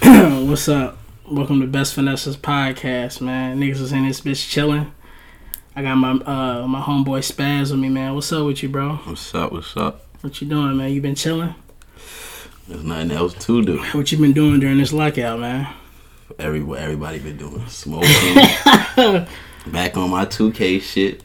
What's up? Welcome to Best Finesses Podcast, man. Niggas is in this bitch chilling. I got my uh my homeboy Spaz with me, man. What's up with you, bro? What's up? What's up? What you doing, man? You been chilling? There's nothing else to do. What you been doing during this lockout, man? Every everybody been doing smoking. Back on my 2K shit.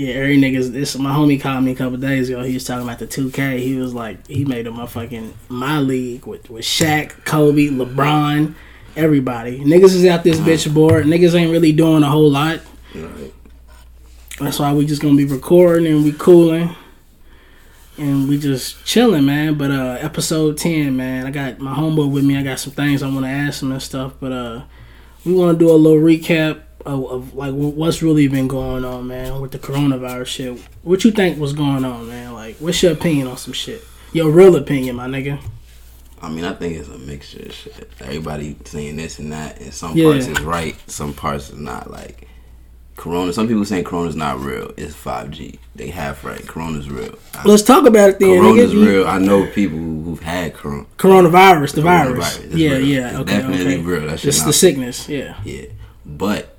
Yeah, every niggas. This my homie called me a couple days ago. He was talking about the 2K. He was like, he made a motherfucking my league with with Shaq, Kobe, LeBron, everybody. Niggas is out this bitch board. Niggas ain't really doing a whole lot. Right. That's why we just gonna be recording and we cooling. And we just chilling, man. But uh episode ten, man. I got my homeboy with me. I got some things I wanna ask him and stuff. But uh we wanna do a little recap of, of like what's really been going on, man, with the coronavirus shit. What you think was going on, man? Like what's your opinion on some shit? Your real opinion, my nigga. I mean, I think it's a mixture of shit. Everybody saying this and that, and some Yeah. parts is right, some parts is not. Like Corona, some people saying Corona's not real. It's 5G. They half right. Corona's real. I- Let's talk about it then. Corona's nigga. real. I know people who- who've had Corona. Coronavirus, the virus. Coronavirus, Yeah, real. yeah. It's okay, definitely okay. real. That shit It's not- the sickness. Yeah. Yeah, but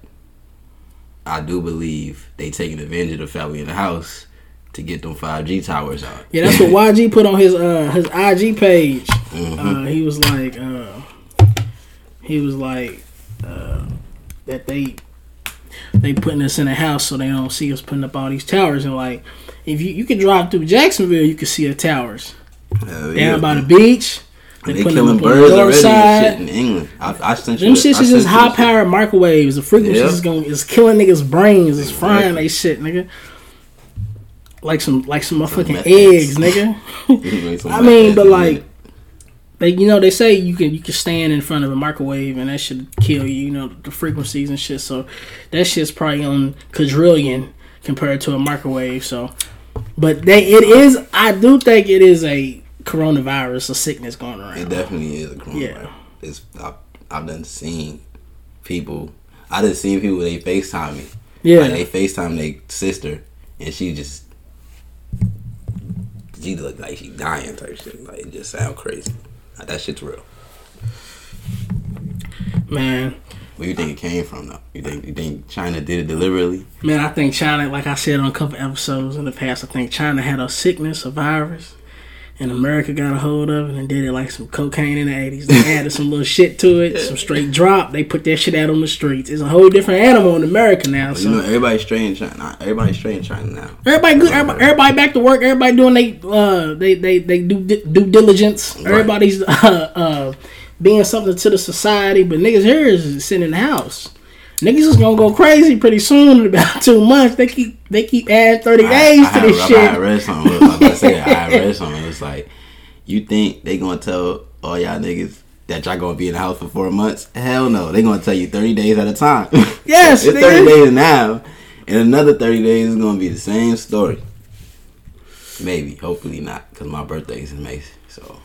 I do believe they taking advantage of the we in the house to get them 5G towers out. Yeah, that's what YG put on his uh his IG page. Mhm. Uh, he was like, uh, he was like, uh, that they they putting us in a house so they don't see us putting up all these towers and like, if you you can drive through Jacksonville, you can see the towers Hell down yeah. by the beach. They, They killing up on the birds already and side. shit in England. I, I sent you. Them shits is just high powered microwaves. The frequencies Yeah. is going is killing niggas' brains. It's frying Exactly. they shit, nigga. Like some like some motherfucking eggs, nigga. You made some I mean, but like, they you know they say you can you can stand in front of a microwave and that should kill you. You know the frequencies and shit. So that shit's probably on quadrillion compared to a microwave. So, but they it is. I do think it is a coronavirus, or sickness going around. it definitely is a coronavirus. Yeah. It's I, I've done seen people. I done seen people they Facetime me. Yeah, Like they Facetime their sister, and she just she look like she dying type shit. Like it just sound crazy. Like, that shit's real. man. Where you think it came from though? You think you think China did it deliberately? Man, I think China, like I said on a couple episodes in the past, I think China had a sickness, a virus, and America got a hold of it and did it like some cocaine in the 80s. They added some little shit to it, some straight drop. They put that shit out on the streets. It's a whole different animal in America now. you know, everybody's straight in China. Everybody's straight in China now. everybody good. Everybody, everybody back to work. Everybody doing they uh they they they do due diligence. Right. Everybody's uh uh being something to the society. But niggas here is sitting in the house. Niggas is gonna go crazy pretty soon in about two months. They keep they keep adding thirty days I, to I, this I, shit. I read something. I was about to say I read something. It's like you think they gonna tell all y'all niggas that y'all gonna be in the house for four months? Hell no. They gonna tell you thirty days at a time. Yes, it's thirty days now, and another thirty days is gonna be the same story. Maybe, hopefully not, because my birthday is in May, so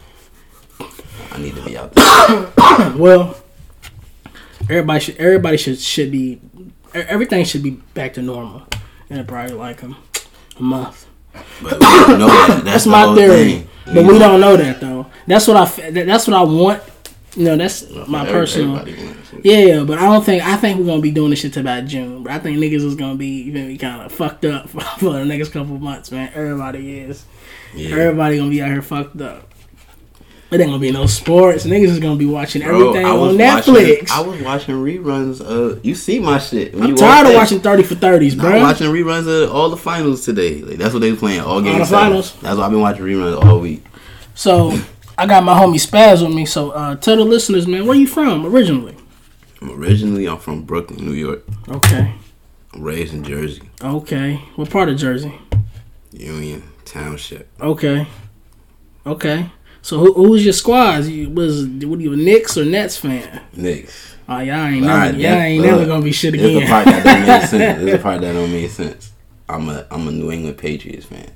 I need to be out there. Well, everybody should everybody should should be everything should be back to normal in probably like a, a month. But we don't know that. That's, That's my theory, thing. but we don't know that though. That's what I that's what I want. You know, that's my personal. Yeah, but I don't think I think we're gonna be doing this shit till about June. But I think niggas is gonna be even be kind of fucked up for, for the next couple months, man. Everybody is. Yeah. Everybody gonna be out here fucked up. It ain't gonna be no sports. Niggas is gonna be watching Bro, everything I was on watching- Netflix. I was watching reruns. Uh, you see my shit. When I'm tired of in. watching thirty for thirties, I'm bro. watching reruns of all the finals today. Like that's what they playing all games. the seven. finals? That's why I've been watching reruns all week. So I got my homie Spaz with me. So uh, tell the listeners, man, where you from originally? I'm originally I'm from Brooklyn, New York. Okay, I'm raised in Jersey, okay. What part of Jersey? Union Township. Okay, okay. So who, who's your squads? You was what are you a Knicks or Nets fan? Knicks. Oh, y'all ain't never, right, y'all ain't never gonna be shit There's the again. part that don't make sense. There's the part that don't make sense. I'm a I'm a New England Patriots fan.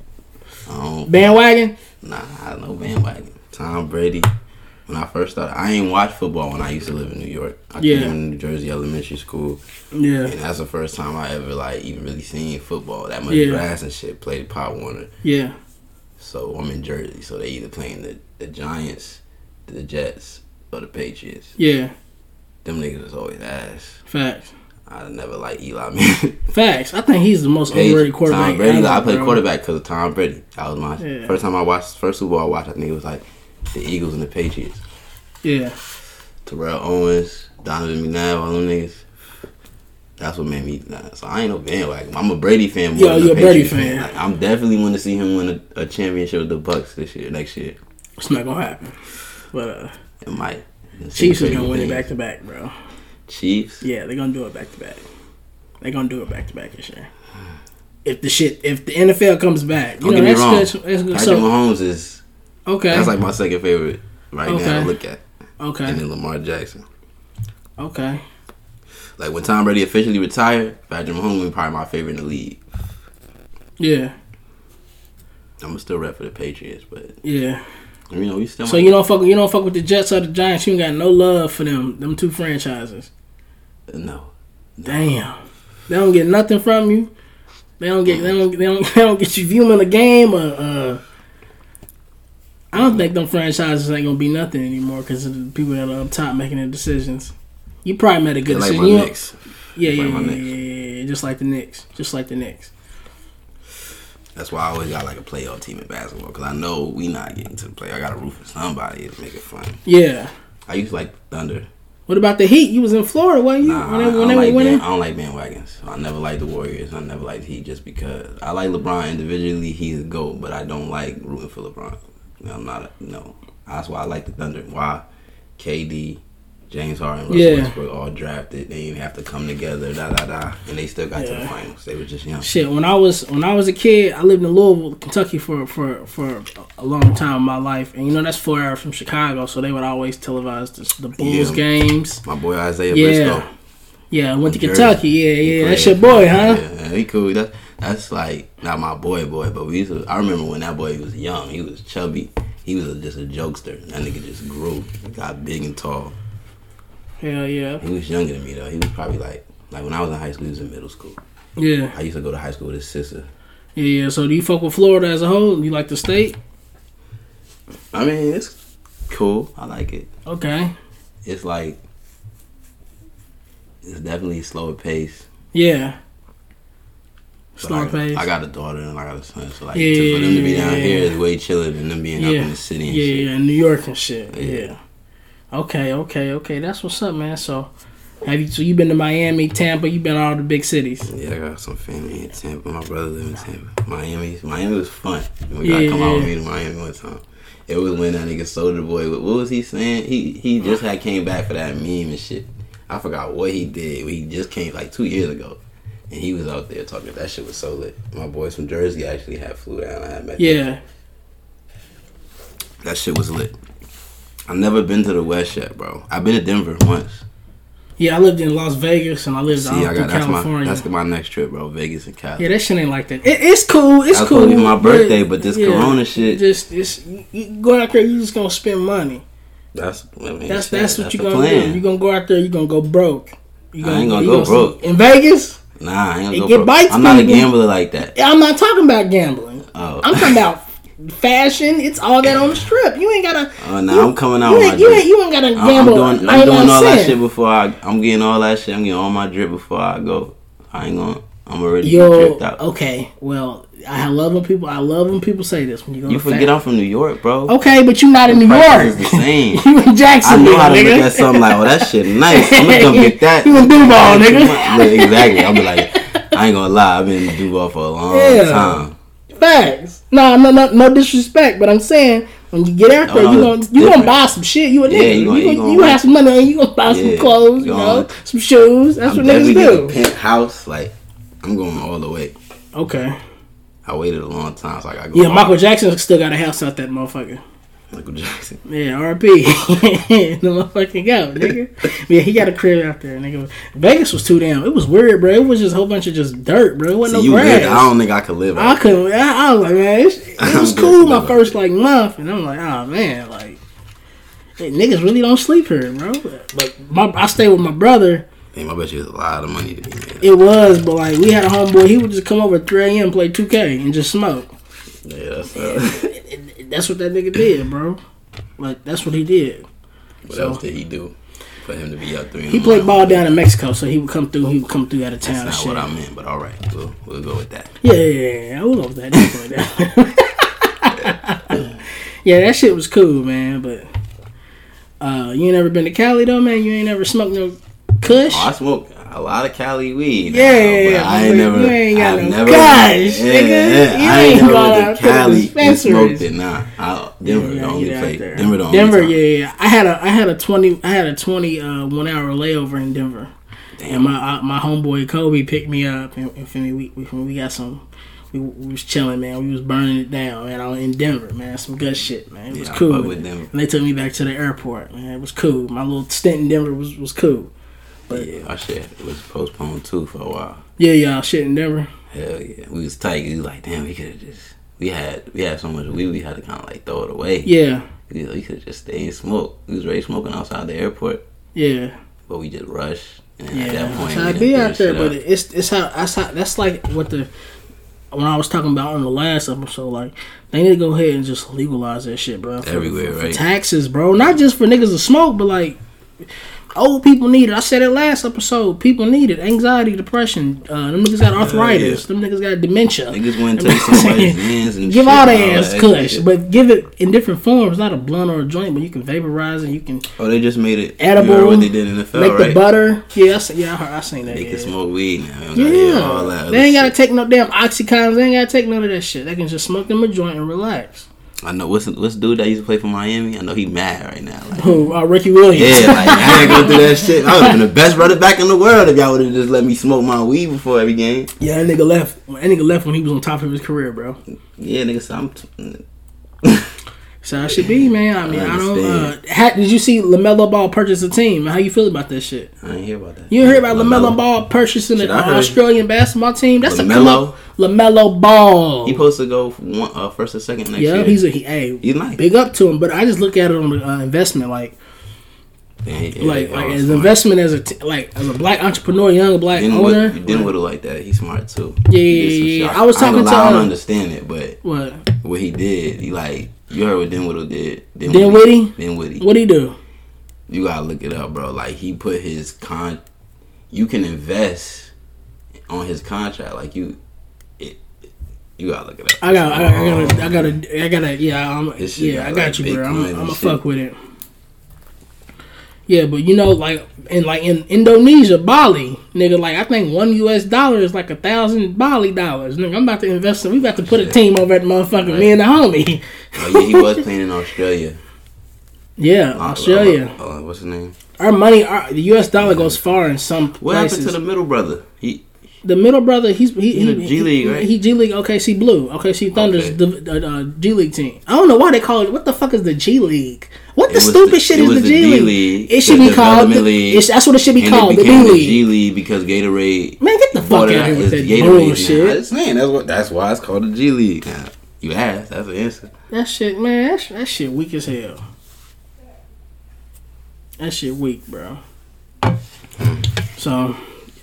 Bandwagon. nah, I don't know bandwagon. Tom Brady. When I first started, I ain't watch football when I used to live in New York. I Yeah. came in New Jersey elementary school. Yeah, And that's the first time I ever like even really seen football. That much Yeah. grass and shit played Pop Warner. yeah. So I'm in Jersey. So they either playing the, the Giants, the Jets, or the Patriots. Yeah, Them niggas was always ass. facts. I never like Eli Manning. Facts. I think he's the most overrated quarterback. Tom Brady. I played bro. quarterback because of Tom Brady. That was my Yeah. first time I watched. First Super Bowl I watched. I think it was like the Eagles and the Patriots. Yeah, Terrell Owens, Donovan McNabb, all them niggas. That's what made me. Nah, so I ain't no bandwagon. I'm a Brady fan. more Yo, than you a Brady Patriots fan. Like, I'm definitely want to see him win a, a championship with the Bucs this year, next year. it's not gonna happen. But uh, It might. It's Chiefs is gonna win it back to back, bro. Chiefs. Yeah, they're gonna do it back to back. They're gonna do it back to back this year. If the shit, if the NFL comes back, you Don't know get me that's wrong. good. Patrick So Mahomes is okay, that's like my second favorite right now to look at, okay, and then Lamar Jackson. okay. Like when Tom Brady officially retired, Patrick Mahomes was probably my favorite in the league. Yeah, I'm gonna still rep for the Patriots, but yeah. you know we still. So you don't fuck. You don't fuck with the Jets or the Giants. You ain't got no love for them. Them two franchises. no. Damn. They don't get nothing from you. They don't get. They don't. They don't. They don't get you viewing the game. Or, uh, I don't think them franchises ain't gonna be nothing anymore because of the people that are up top making the decisions. You probably made a good like decision. my Knicks. Yeah, yeah, Like my yeah, Knicks. yeah, yeah, yeah, Just like the Knicks. Just like the Knicks. That's why I always got like a playoff team in basketball because I know we not getting to the play. I got to root for somebody to make it fun. Yeah. I used to like Thunder. What about the Heat? You was in Florida, wasn't you? Nah, when I, I don't like winning. band, I don't like bandwagons. I never liked the Warriors. I never liked Heat just because I like LeBron individually. He's a goat, but I don't like rooting for LeBron. I'm not. A, no, that's why I like the Thunder. Why? KD, James Harden, Russell Yeah. Westbrook all drafted. They didn't have to come together. Da da da. And they still got to the finals. They were just young. Shit, when I was when I was a kid, I lived in Louisville, Kentucky for for for a long time in my life, and you know that's four hours from Chicago, so they would always televise the, the Bulls Yeah. games. My boy Isaiah Yeah, Briscoe. yeah, I went to Jersey. Kentucky. Yeah, yeah, that's your boy, huh? Yeah, he cool. That's that's like not my boy, boy, but we used to. I remember when that boy was young. He was chubby. He was a, just a jokester. That nigga just grew, got big and tall. Hell yeah, He was younger than me though. He was probably like like when I was in high school. He was in middle school. yeah, I used to go to high school with his sister. yeah, yeah. So do you fuck with Florida as a whole? You like the state? I mean, it's cool. I like it. Okay, It's like it's definitely a slower pace. yeah. But Slow I, pace. I got a daughter and I got a son, so like Yeah, to, for them to be down yeah, here is way chiller than them being yeah, up in the city. And yeah, shit. yeah, yeah, New York and shit. Yeah. Yeah. Okay, okay, okay. That's what's up, man. So, have you? So you been to Miami, Tampa? You been all the big cities? Yeah, I got some family in Tampa. My brother live in Tampa. Miami, Miami was fun. We Yeah, gotta come out with me to Miami one time. It was when that nigga Soulja Boy. What was he saying? He he just had came back for that meme and shit. I forgot what he did. He just came like two years ago, and he was out there talking. That shit was so lit. My boys from Jersey actually had flew down. I had met them. Yeah. That shit was lit. I've never been to the West yet, bro. I've been to Denver once. Yeah, I lived in Las Vegas and I lived See, all I got that's my California. that's my next trip, bro. Vegas and Cali. yeah, that shit ain't like that. It, it's cool. It's cool. be my birthday, but this Corona shit- Just, just you, you go out there. You just gonna spend money. That's I mean, That's shit, that's what you the gonna plan. do. You're gonna go out there. You gonna go broke. You I ain't gonna go broke. in Vegas. Nah, I ain't gonna go get broke. I'm not a gambler like that. I'm not talking about gambling. Oh, I'm talking about fashion. It's all that on the strip. You ain't gotta. oh no, you- I'm coming out You with my ain't, you ain't, you ain't gotta I'm, I'm doing, I'm doing all that shit before I. I'm getting all that shit. I'm getting all my drip before I go. I ain't gonna. I'm already Yo, dripped out. okay. Well, I love when people. I love when people say this when you go. You forget I'm from New York, bro. Okay, but you're not in New York. is the same. you in I Jacksonville, know how to nigga. look at something like, oh, that shit nice. I'm gonna come get that. You in Duval, nigga. Exactly. I'll be like, I ain't gonna lie. I've been in Duval for a long Yeah. time. Facts. No, no, no, no disrespect, but I'm saying when you get out there, Oh, you no, gonna you gonna buy some shit. You a nigga. Yeah, you you gonna- gonna, you you, gonna- have some money and you gonna buy some clothes, you you know, some shoes. That's I'm what niggas do. a penthouse. Like, I'm going all the way. Okay. I waited a long time, so I gotta go. Yeah, Michael Jackson still got a house out that motherfucker. Michael Jackson. Yeah, RP. the motherfucking go, nigga. Yeah, he got a crib out there, nigga. Vegas was too damn. It was weird, bro. It was just a whole bunch of just dirt, bro. It wasn't See, no you grass. lived, I don't think I could live. I couldn't. I, I was like, man, it's, it was cool my first like month, and I'm like, oh man, like hey, niggas really don't sleep here, bro. But my, I stayed with my brother. Damn, I bet you there's a lot of money to be made. It was, but like we had a homeboy. He would just come over at 3 a.m. play 2K and just smoke. Yeah, that's That's what that nigga did, bro. Like that's what he did. What So- else did he do for him to be up three? in He played ball down in Mexico, so he would come through. He would come through out of town. That's not what I meant, but all right, we'll we'll go with that. Yeah, yeah, yeah, yeah. We'll go with that. Yeah, that shit was cool, man. But uh, you ain't never been to Cali though, man. You ain't never smoked no Kush. Oh, I smoke a lot of Cali weed. Yeah, yeah, but yeah, I ain't never. you ain't got no never. cash, yeah, nigga. yeah, I ain't ain't never to Cali and smoked it. Nah, I, Denver Yeah, the only place. Denver the only Denver, time. yeah, yeah. I had a I had a twenty I had a twenty uh, one hour layover in Denver, Damn. and my uh, my homeboy Kobe picked me up, and, and me, we, we we got some. We, we was chilling, man. We was burning it down, man. I was in Denver, man. Some good shit, man. It was Yeah, cool. And they took me back to the airport, man. It was cool. My little stint in Denver was was cool. But yeah, our shit was postponed too for a while. Yeah, y'all shit in Denver. Hell yeah, we was tight. We was like, damn, we could have just. We had we had so much weed, we had to kind of like throw it away. Yeah, We, we could just stay and smoke. We was ready smoking outside the airport, yeah, but we just rushed. And at yeah. that point, I be out there, but up. it's it's how that's how that's like what the when I was talking about on the last episode, like they need to go ahead and just legalize that shit, bro. For, Everywhere, for, for right? taxes, bro. Not just for niggas to smoke, but like old people need it. I said it last episode. People need it. Anxiety, depression. Uh, them niggas got arthritis. Them niggas got dementia. Niggas went to take somebody's hands and Give shit, all all their ass kush, but give it in different forms, not a blunt or a joint, but you can vaporize it. You can Oh, they just made it Edible, You what they did in the NFL, make right? the butter. Yeah, I seen, yeah, I, heard, I seen that. They yeah. can smoke weed now. They don't gotta hear all that Yeah, they ain't gotta take no damn oxycontin. They ain't gotta take none of that shit. They can just smoke them a joint and relax. I know what's what's the dude that used to play for Miami. I know he mad right now. Like, Who? Uh, Ricky Williams. yeah, like I ain't gonna do that shit. I would have been the best running back in the world if y'all would have just let me smoke my weed before every game. yeah, that nigga left. That nigga left when he was on top of his career, bro. Yeah, nigga, so I'm. T- So I should be, man. I mean, I I, don't. Uh, did you see Lamelo Ball purchase a team? How you feel about that shit? I ain't hear about that. You didn't hear about Lamelo, Ball purchasing Shit, an Australian basketball team? That's a come LaMelo? up. Lamelo Ball. He supposed to go one, uh, first or second next yeah, year. he's a he, hey, He's nice. big up to him. But I just look at it on the uh, investment, like Yeah, yeah, like like as smart. investment as a t- like as a black entrepreneur, young black Didn't owner. with, didn't with it like that. He's smart too. Yeah, He did some yeah, yeah. I was talking to, lie, I don't uh, understand it, but what what he did, he like you heard what Dinwiddie did. Dinwiddie? Dinwiddie. what do he do? You gotta look it up, bro. Like he put his con. You can invest on his contract. Like you, it. You gotta look it up. I got, I got, I gotta, I gotta, I gotta, yeah, I'm, yeah, I got, like, you, bro. I'm, I'm and gonna shit. fuck with it. Yeah, but you know, like in like in Indonesia, Bali, nigga, like I think one U.S. dollar is like a thousand Bali dollars. Nigga, I'm about to invest. In, we about to put a team over at motherfucking me and the homie. Oh yeah, he was playing in Australia. Yeah, Uh, Australia. Uh, uh, what's his name? Our money, our, the U.S. dollar goes far in some What places. happened to the middle brother? He The middle brother, he's he, He in the he- G League, right? He G League, OKC Blue, OKC Thunder's Okay. the uh, uh, G League team. I don't know why they call it. What the fuck is the G League? What It the stupid the- shit it is the G, League? League, It should be called. The, it's, that's what it should be called. it The the League. G League because Gatorade. Man, get the fuck out of here with that Gatorade now. I'm bullshit. just saying that's what that's why it's called the G League. Now, you asked, that's the answer. That shit, man. That, that shit weak as hell. That shit weak, bro. So,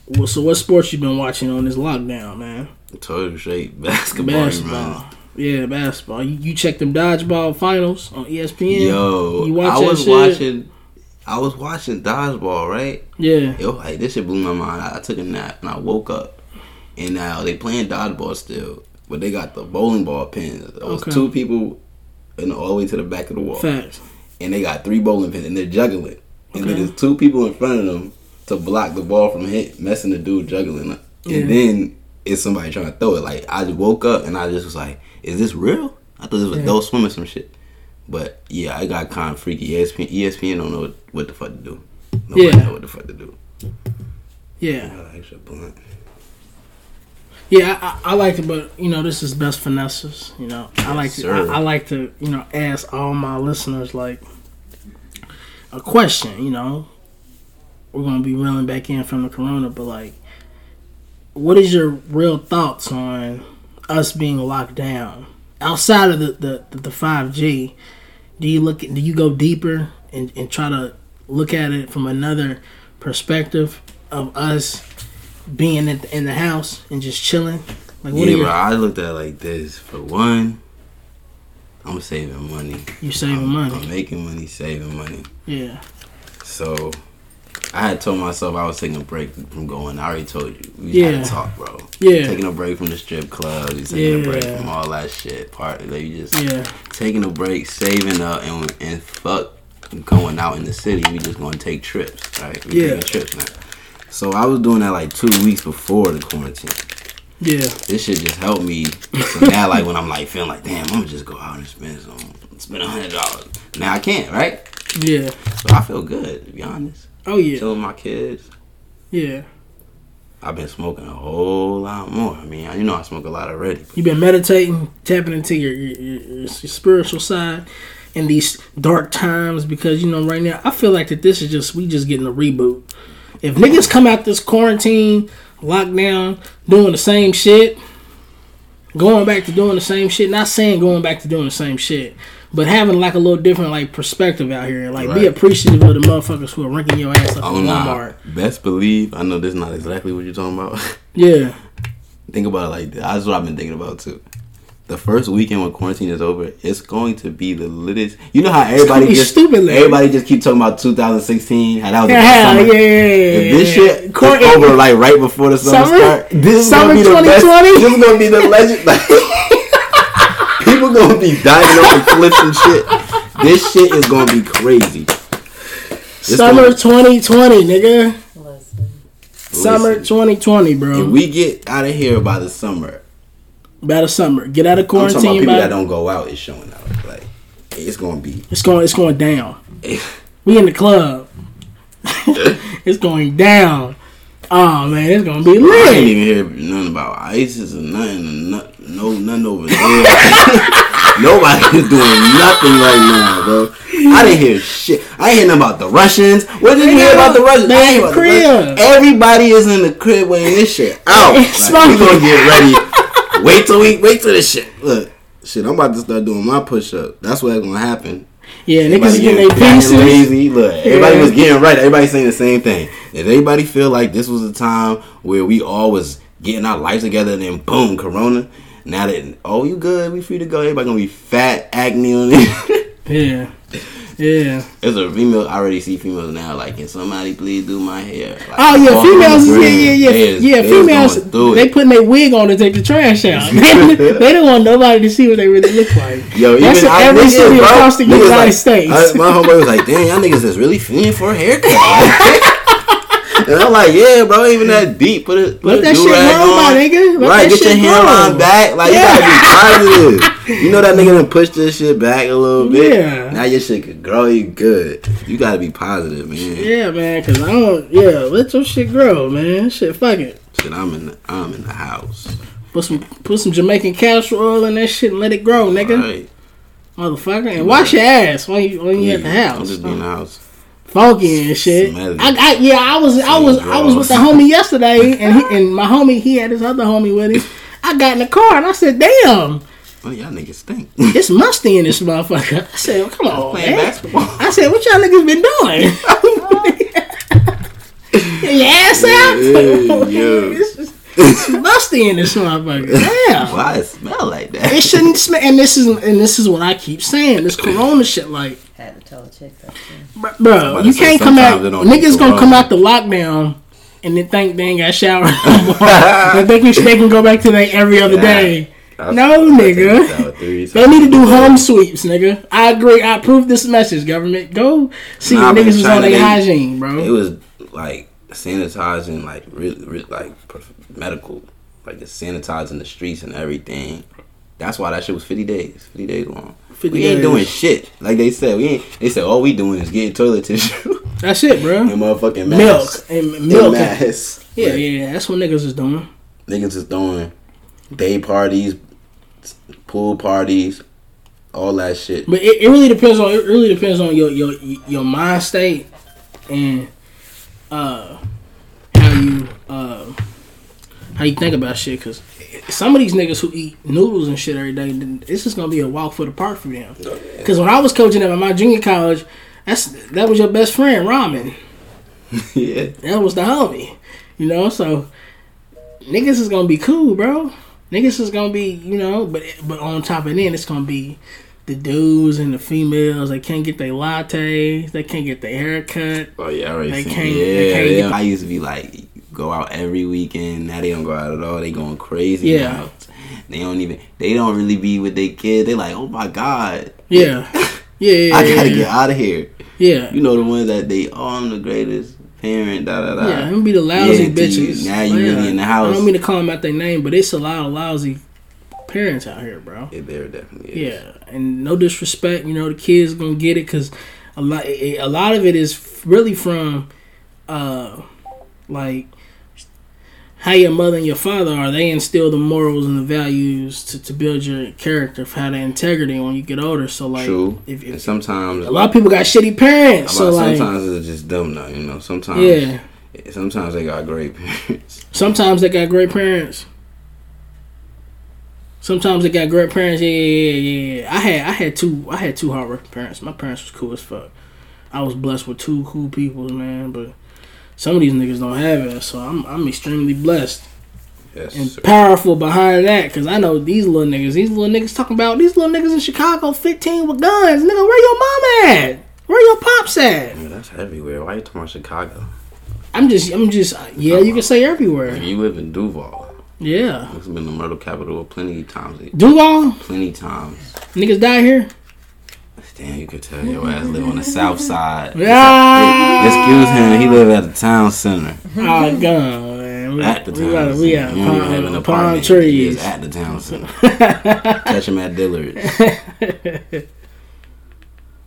well, so what sports you been watching on this lockdown, man? Total straight basketball. Basketball. man. Yeah, basketball. You, you check them dodgeball finals on ESPN. Yo, You watch I was shit? watching. I was watching dodgeball, right? Yeah. Yo, like this shit blew my mind. I, I took a nap and I woke up, and now they playing dodgeball still, but they got the bowling ball pins. There was Okay. two people, and all the way to the back of the wall, Facts. and they got three bowling pins, and they're juggling, and Okay. there's two people in front of them to block the ball from hit messing the dude juggling, and Yeah. then it's somebody trying to throw it. Like I just woke up and I just was like, "Is this real?" I thought this was Yeah. adult swim or some shit. But yeah, I got kind of freaky. ESPN, ESPN don't know what, what the fuck to do. Nobody Yeah. know what the fuck to do. Yeah. Got an extra blunt. Yeah, I, I like it, but you know, this is best finesses. You know, I like to. I, I like to, you know, ask all my listeners like a question. You know, we're gonna be reeling back in from the corona, but like, what is your real thoughts on us being locked down outside of the the the five G? Do you look? at- Do you go deeper and, and try to look at it from another perspective of us being in the, in the house and just chilling? Like, what yeah, your bro. I looked at it like this. For one, I'm saving money. You saving I'm, money. I'm making money, saving money. Yeah. So I had told myself I was taking a break from going. I already told you. We Yeah. had to talk, bro. Yeah. Taking a break from the strip club. You taking a break from all that shit. Part like you just Yeah. taking a break, saving up, and and fuck going out in the city. We just gonna take trips, right? We Yeah. taking trips now. So I was doing that like two weeks before the quarantine. Yeah. This shit just helped me. So now, like when I'm like feeling like, damn, I'm gonna just go out and spend some, spend a hundred dollars. Now I can't, right? Yeah. So I feel good to be honest. Oh yeah. Chilling with my kids. Yeah. I've been smoking a whole lot more. I mean, you know I smoke a lot already. You've been meditating, tapping into your your, your, your spiritual side in these dark times because you know right now I feel like that this is just we just getting a reboot. If niggas come out this quarantine, lockdown, doing the same shit, going back to doing the same shit. Not saying going back to doing the same shit, but having like a little different like perspective out here. Like be appreciative of the motherfuckers who are ranking your ass up Oh in nah. Walmart. Best believe I know this is not exactly what you're talking about. Yeah, Think about it like this. That's what I've been thinking about too. The first weekend when quarantine is over, it's going to be the littest. You know how everybody be just stupid lit. everybody just keep talking about 2016. How that was the yeah, best summer. yeah, yeah. If this shit is over like right before the summer, Summer? start, this is Summer gonna be the best. 2020? This is gonna be the legend. Like, people gonna be diving off the cliffs and shit. This shit is gonna be crazy. It's Summer gonna- 2020, nigga. Listen. Summer 2020, bro. If we get out of here by the summer, By the summer, get out of quarantine. I'm talking about people that don't go out is showing out. Like it's gonna be. it's going. It's going down. We in the club. it's going down. Oh man, it's gonna be lit. I ain't even hear nothing about ISIS or nothing. No, no nothing over there. Nobody's doing nothing right now, bro. I didn't hear shit. I ain't hear nothing about the Russians. What did you hear about the Russians? I ain't about the. Russians. Everybody is in the crib waiting this shit out. Like, we gonna get ready. Wait till we wait till this shit. Look, shit. I'm about to start doing my push up. That's what's gonna happen. Yeah, niggas Everybody getting their getting fat and pieces. lazy. Look, everybody Yeah. was getting right. Everybody saying the same thing. If everybody feel like this was a time where we all was getting our life together, and then boom, Corona. Now that oh, you good? We free to go. Everybody gonna be fat, acne on it. Yeah, yeah. There's a female. I already see females now. Like, can somebody please do my hair? Like, Oh yeah, females. Yeah, yeah, yeah, is- yeah. Females. They putting their wig on to take the trash out. they, they don't want nobody to see what they really look like. Yo, That's even I, every niggas, city bro, across the United like, States. I- my homeboy was like, "Damn, y'all niggas is really fiending for a haircut." and I'm like, "Yeah, bro, even that deep. Put it, put Let that shit grow, my nigga. Let right, get your hairline back. Like Yeah. you gotta be positive. you know that nigga done push this shit back a little bit. Yeah. Now your shit could grow. You good. You gotta be positive, man. Yeah, man. Cause I don't. Yeah, let your shit grow, man. Shit, fuck it. Shit, I'm in. The, I'm in the house. Put some put some Jamaican castor oil in that shit and let it grow, nigga. Right. Motherfucker. And wash your ass when you when you at the house. I'm just be in the house. Funky and shit. I, I yeah, I was I was I was with the homie yesterday and he, and my homie he had his other homie with him. I got in the car and I said, damn, Oh, y'all niggas stink. it's musty in this motherfucker. I said, come on, Playing man. basketball. I said, what y'all niggas been doing? your ass out? Yeah, yeah. it's, it's musty in this motherfucker. Damn. Why it smell like that? It shouldn't smell. And this is and this is what I keep saying. This Corona shit, like, Had to tell a chick that too. br- bro, you can't come out. sometimes it don't Niggas gonna come out the lockdown and then think they ain't got shower no more. That they can they can go back to their every other Nah. day. No, nigga. a shower three They need to do home sweeps, nigga. I agree. I approve this message, government. Go see Nah, if but niggas was on their they- hygiene, It was like sanitizing, like really, really like medical, like just sanitizing the streets and everything. That's why that shit was fifty days, fifty days long. 50 we ain't doing shit. Like they said, we ain't. They said all we doing is getting toilet tissue That's it, bro. and motherfucking Milk masks. and And milk. masks. Yeah, Like, yeah. That's what niggas is doing. Niggas is throwing day parties, pool parties, all that shit. But it, it really depends on it really depends on your your your mind state and uh how you uh how you think about shit. Cause some of these niggas who eat noodles and shit every day, it's just gonna be a walk for the park for them. Cause when I was coaching at my junior college, that's that was your best friend, Ramen. yeah. That was the homie. You know, so niggas is gonna be cool, bro. Niggas is gonna be, you know, but but on top of then it's gonna be the dudes and the females, they can't get their lattes, they can't get their haircut. Oh yeah, I already They seen. can't- yeah, they can't yeah. get- I used to be like go out every weekend. Now they don't go out at all. They going crazy. Yeah. now. They don't even. They don't really be with their kids. They like, oh my god, Yeah. Yeah, yeah, I gotta yeah. get out of here. Yeah. You know the ones that they, oh, I'm the greatest parent. Da da da. Yeah, them be the lousy Yeah, till you- bitches. now you really in the house. I don't mean to call them out their name, but it's a lot of lousy parents out here, bro. Yeah, there definitely is. Yeah, and no disrespect, you know, the kids gonna get it because a lot, a lot of it is really from, uh, like how your mother and your father are. They instill the morals and the values to, to build your character, for how the integrity when you get older. So like, True. if, and sometimes, a lot of people got shitty parents, so like, sometimes it's just dumb now. You know, sometimes. yeah, Sometimes they got great parents. sometimes they got great parents. Sometimes they got great parents. Yeah, yeah, yeah, yeah. I had, I had two, I had two hardworking parents. My parents was cool as fuck. I was blessed with two cool people, man. But some of these niggas don't have it, so I'm, I'm extremely blessed Yes, and sir. powerful behind that. Cause I know these little niggas, these little niggas talking about these little niggas in Chicago, 15 with guns. Nigga, where your mom at? Where your pops at? Yeah, that's everywhere. Why you talking about Chicago? I'm just, I'm just, uh, yeah. You can say everywhere. You live in Duval, Yeah, it's been the murder capital plenty of times. Duval, Plenty times. niggas die here. Damn, you could tell your ass live on the south side. Yeah. Excuse him, he live at the town center. Oh, God. We, At the town we center. You don't even have an palm, palm. He trees. is at the town center. Catch him at Dillard's.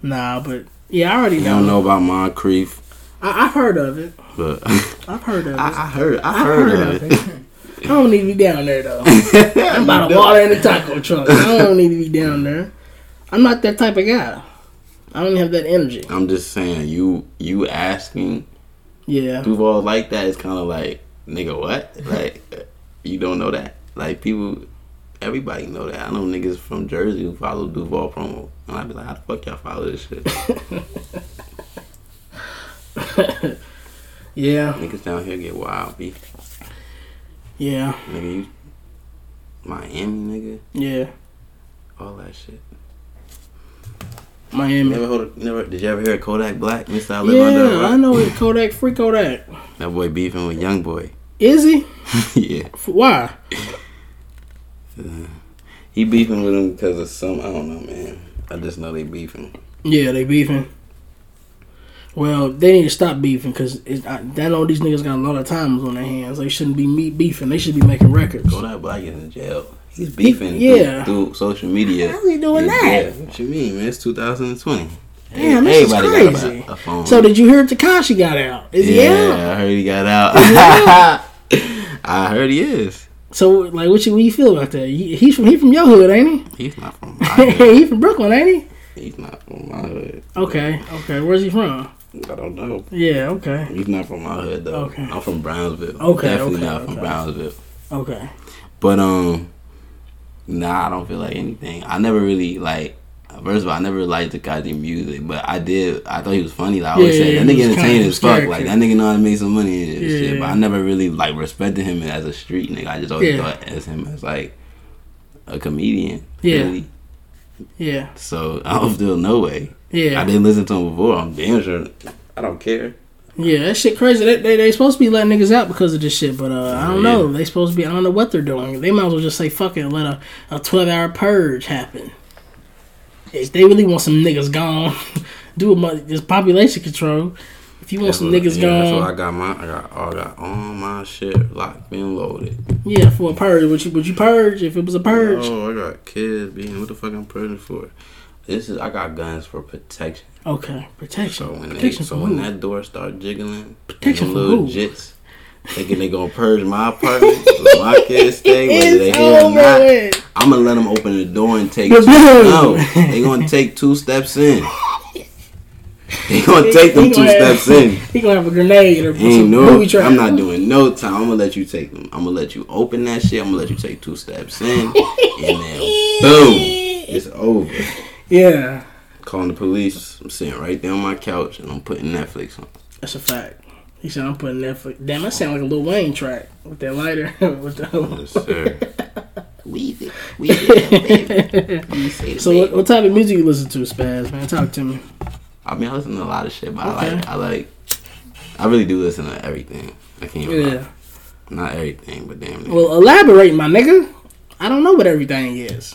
Nah, but yeah, I already You know. don't know about Moncrief, I, I've heard of it. but I've heard of it. I, I heard, I I've heard, of it. I don't need to be down there though. I'm about to water in the taco truck. I don't need to be down there. I'm not that type of guy. I don't have that energy. I'm just saying, you you asking Yeah. Duval like that is kind of like, nigga, what? Like, you don't know that? Like, people, everybody know that. I know niggas from Jersey who follow Duval promo. And I'd be like, how the fuck y'all follow this shit? Yeah. niggas down here get wild, B. Yeah. Nigga, you, Miami, nigga, Yeah. all that shit. Miami. Never heard, never, did you ever hear of Kodak Black? Mr. I live under Yeah, rock? I know it. Kodak, free Kodak. That boy beefing with Young Boy. Is he? yeah. Why? He beefing with him because of some, I don't know, man. I just know they beefing. Yeah, they beefing. Well, they need to stop beefing because I, I know these niggas got a lot of times on their hands. They shouldn't be meat beefing. They should be making records. Kodak Black is in jail. He's beefing yeah. through, through social media. How's he doing that? dead. What you mean, man? It's 2020. Damn, this is crazy. got a, a phone. So did you hear Tekashi got out? Is he out? yeah. I heard he got out. I heard he is. So like, what you what you feel about that? He, he's from he from your hood, ain't he? He's not from my hood. he? he from Brooklyn, ain't he? He's not from my hood. Okay, okay. Where's he from? I don't know. Yeah, okay, He's not from my hood though. Okay. I'm from Brownsville. Okay, Definitely okay, not from. Brownsville. okay. But um, nah, I don't feel like anything. I never really like. First of all, I never liked Tekashi music, but I did. I thought he was funny. Like I always Yeah, said, that nigga entertaining as fuck. Like that nigga know how to make some money and Yeah. shit. But I never really like respected him as a street nigga. I just always Yeah. thought as him as like a comedian. Yeah. Really. Yeah, So I don't feel no way. Yeah. I didn't listen to him before. I'm damn sure. I don't care. Yeah. That shit crazy. They, they they supposed to be letting niggas out because of this shit, but uh, I don't Yeah. know. They supposed to be. I don't know what they're doing. They might as well just say fuck it, and let a a twelve hour purge happen. If they really want some niggas gone, do a this population control. If you want some what- niggas yeah, That's why I gone, got my. I got. I got all my shit locked and loaded. yeah, for a purge, would you would you purge if it was a purge? Oh, I got kids being. What the fuck I'm purging for? This is. I got guns for protection. Okay, protection. So when they, so when that door start jiggling, Protection them little who? jits thinking they gonna purge my apartment, where my kids stay, whether they here or not. I'm gonna let them open the door and take. Two, no, they gonna take two steps in. They gonna take them He two have- steps in. He gonna have a grenade or some no, booby trap. I'm not doing no time. I'm gonna let you take them. I'm gonna let you open that shit. I'm gonna let you take two steps in, and then boom, it's over. Yeah, Calling the police. I'm sitting right there on my couch and I'm putting Netflix on. that's a fact. He said I'm putting Netflix. Damn, that sound like a Lil Wayne track with that lighter. with the, Yes, sir. Weezy, Weezy, baby. You say the So what, baby. what type of music you listen to, Spaz? Man, talk to me. I mean, I listen to a lot of shit, but Okay. I like, I like, I really do listen to everything. I can't even lie. Yeah. Not everything, but damn. near. Well, elaborate, my nigga. I don't know what everything is.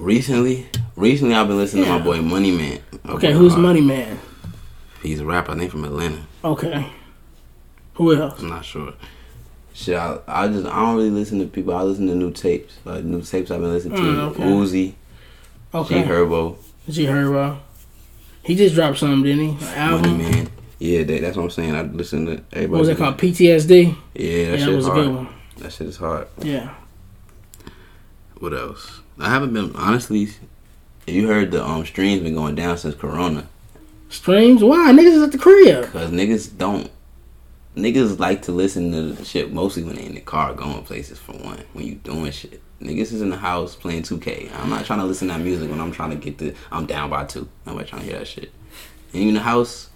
Recently, recently I've been listening Yeah. to my boy Money Man. Okay, who's Hard. Money Man? He's a rapper. I think from Atlanta. Okay. Who else? I'm not sure. Shit, I, I just I don't really listen to people. I listen to new tapes, like new tapes I've been listening to. Mm, okay. Uzi, Okay. G Herbo, G Herbo. He just dropped something, didn't he? An Money album. Man. Yeah, that, that's what I'm saying. I listen to everybody. What was it called? PTSD. Yeah, that Yeah, shit that was is a good one. That shit is hard. Yeah. What else? I haven't been honestly. You heard the um streams been going down since Corona. Streams? Why? Niggas is at the crib. Cause niggas don't. Niggas like to listen to the shit mostly when they in the car going places. For one, when you doing shit, niggas is in the house playing 2K. I'm not trying to listen to that music when I'm trying to get the. I'm down by two. Nobody trying to hear that shit. And you in the house,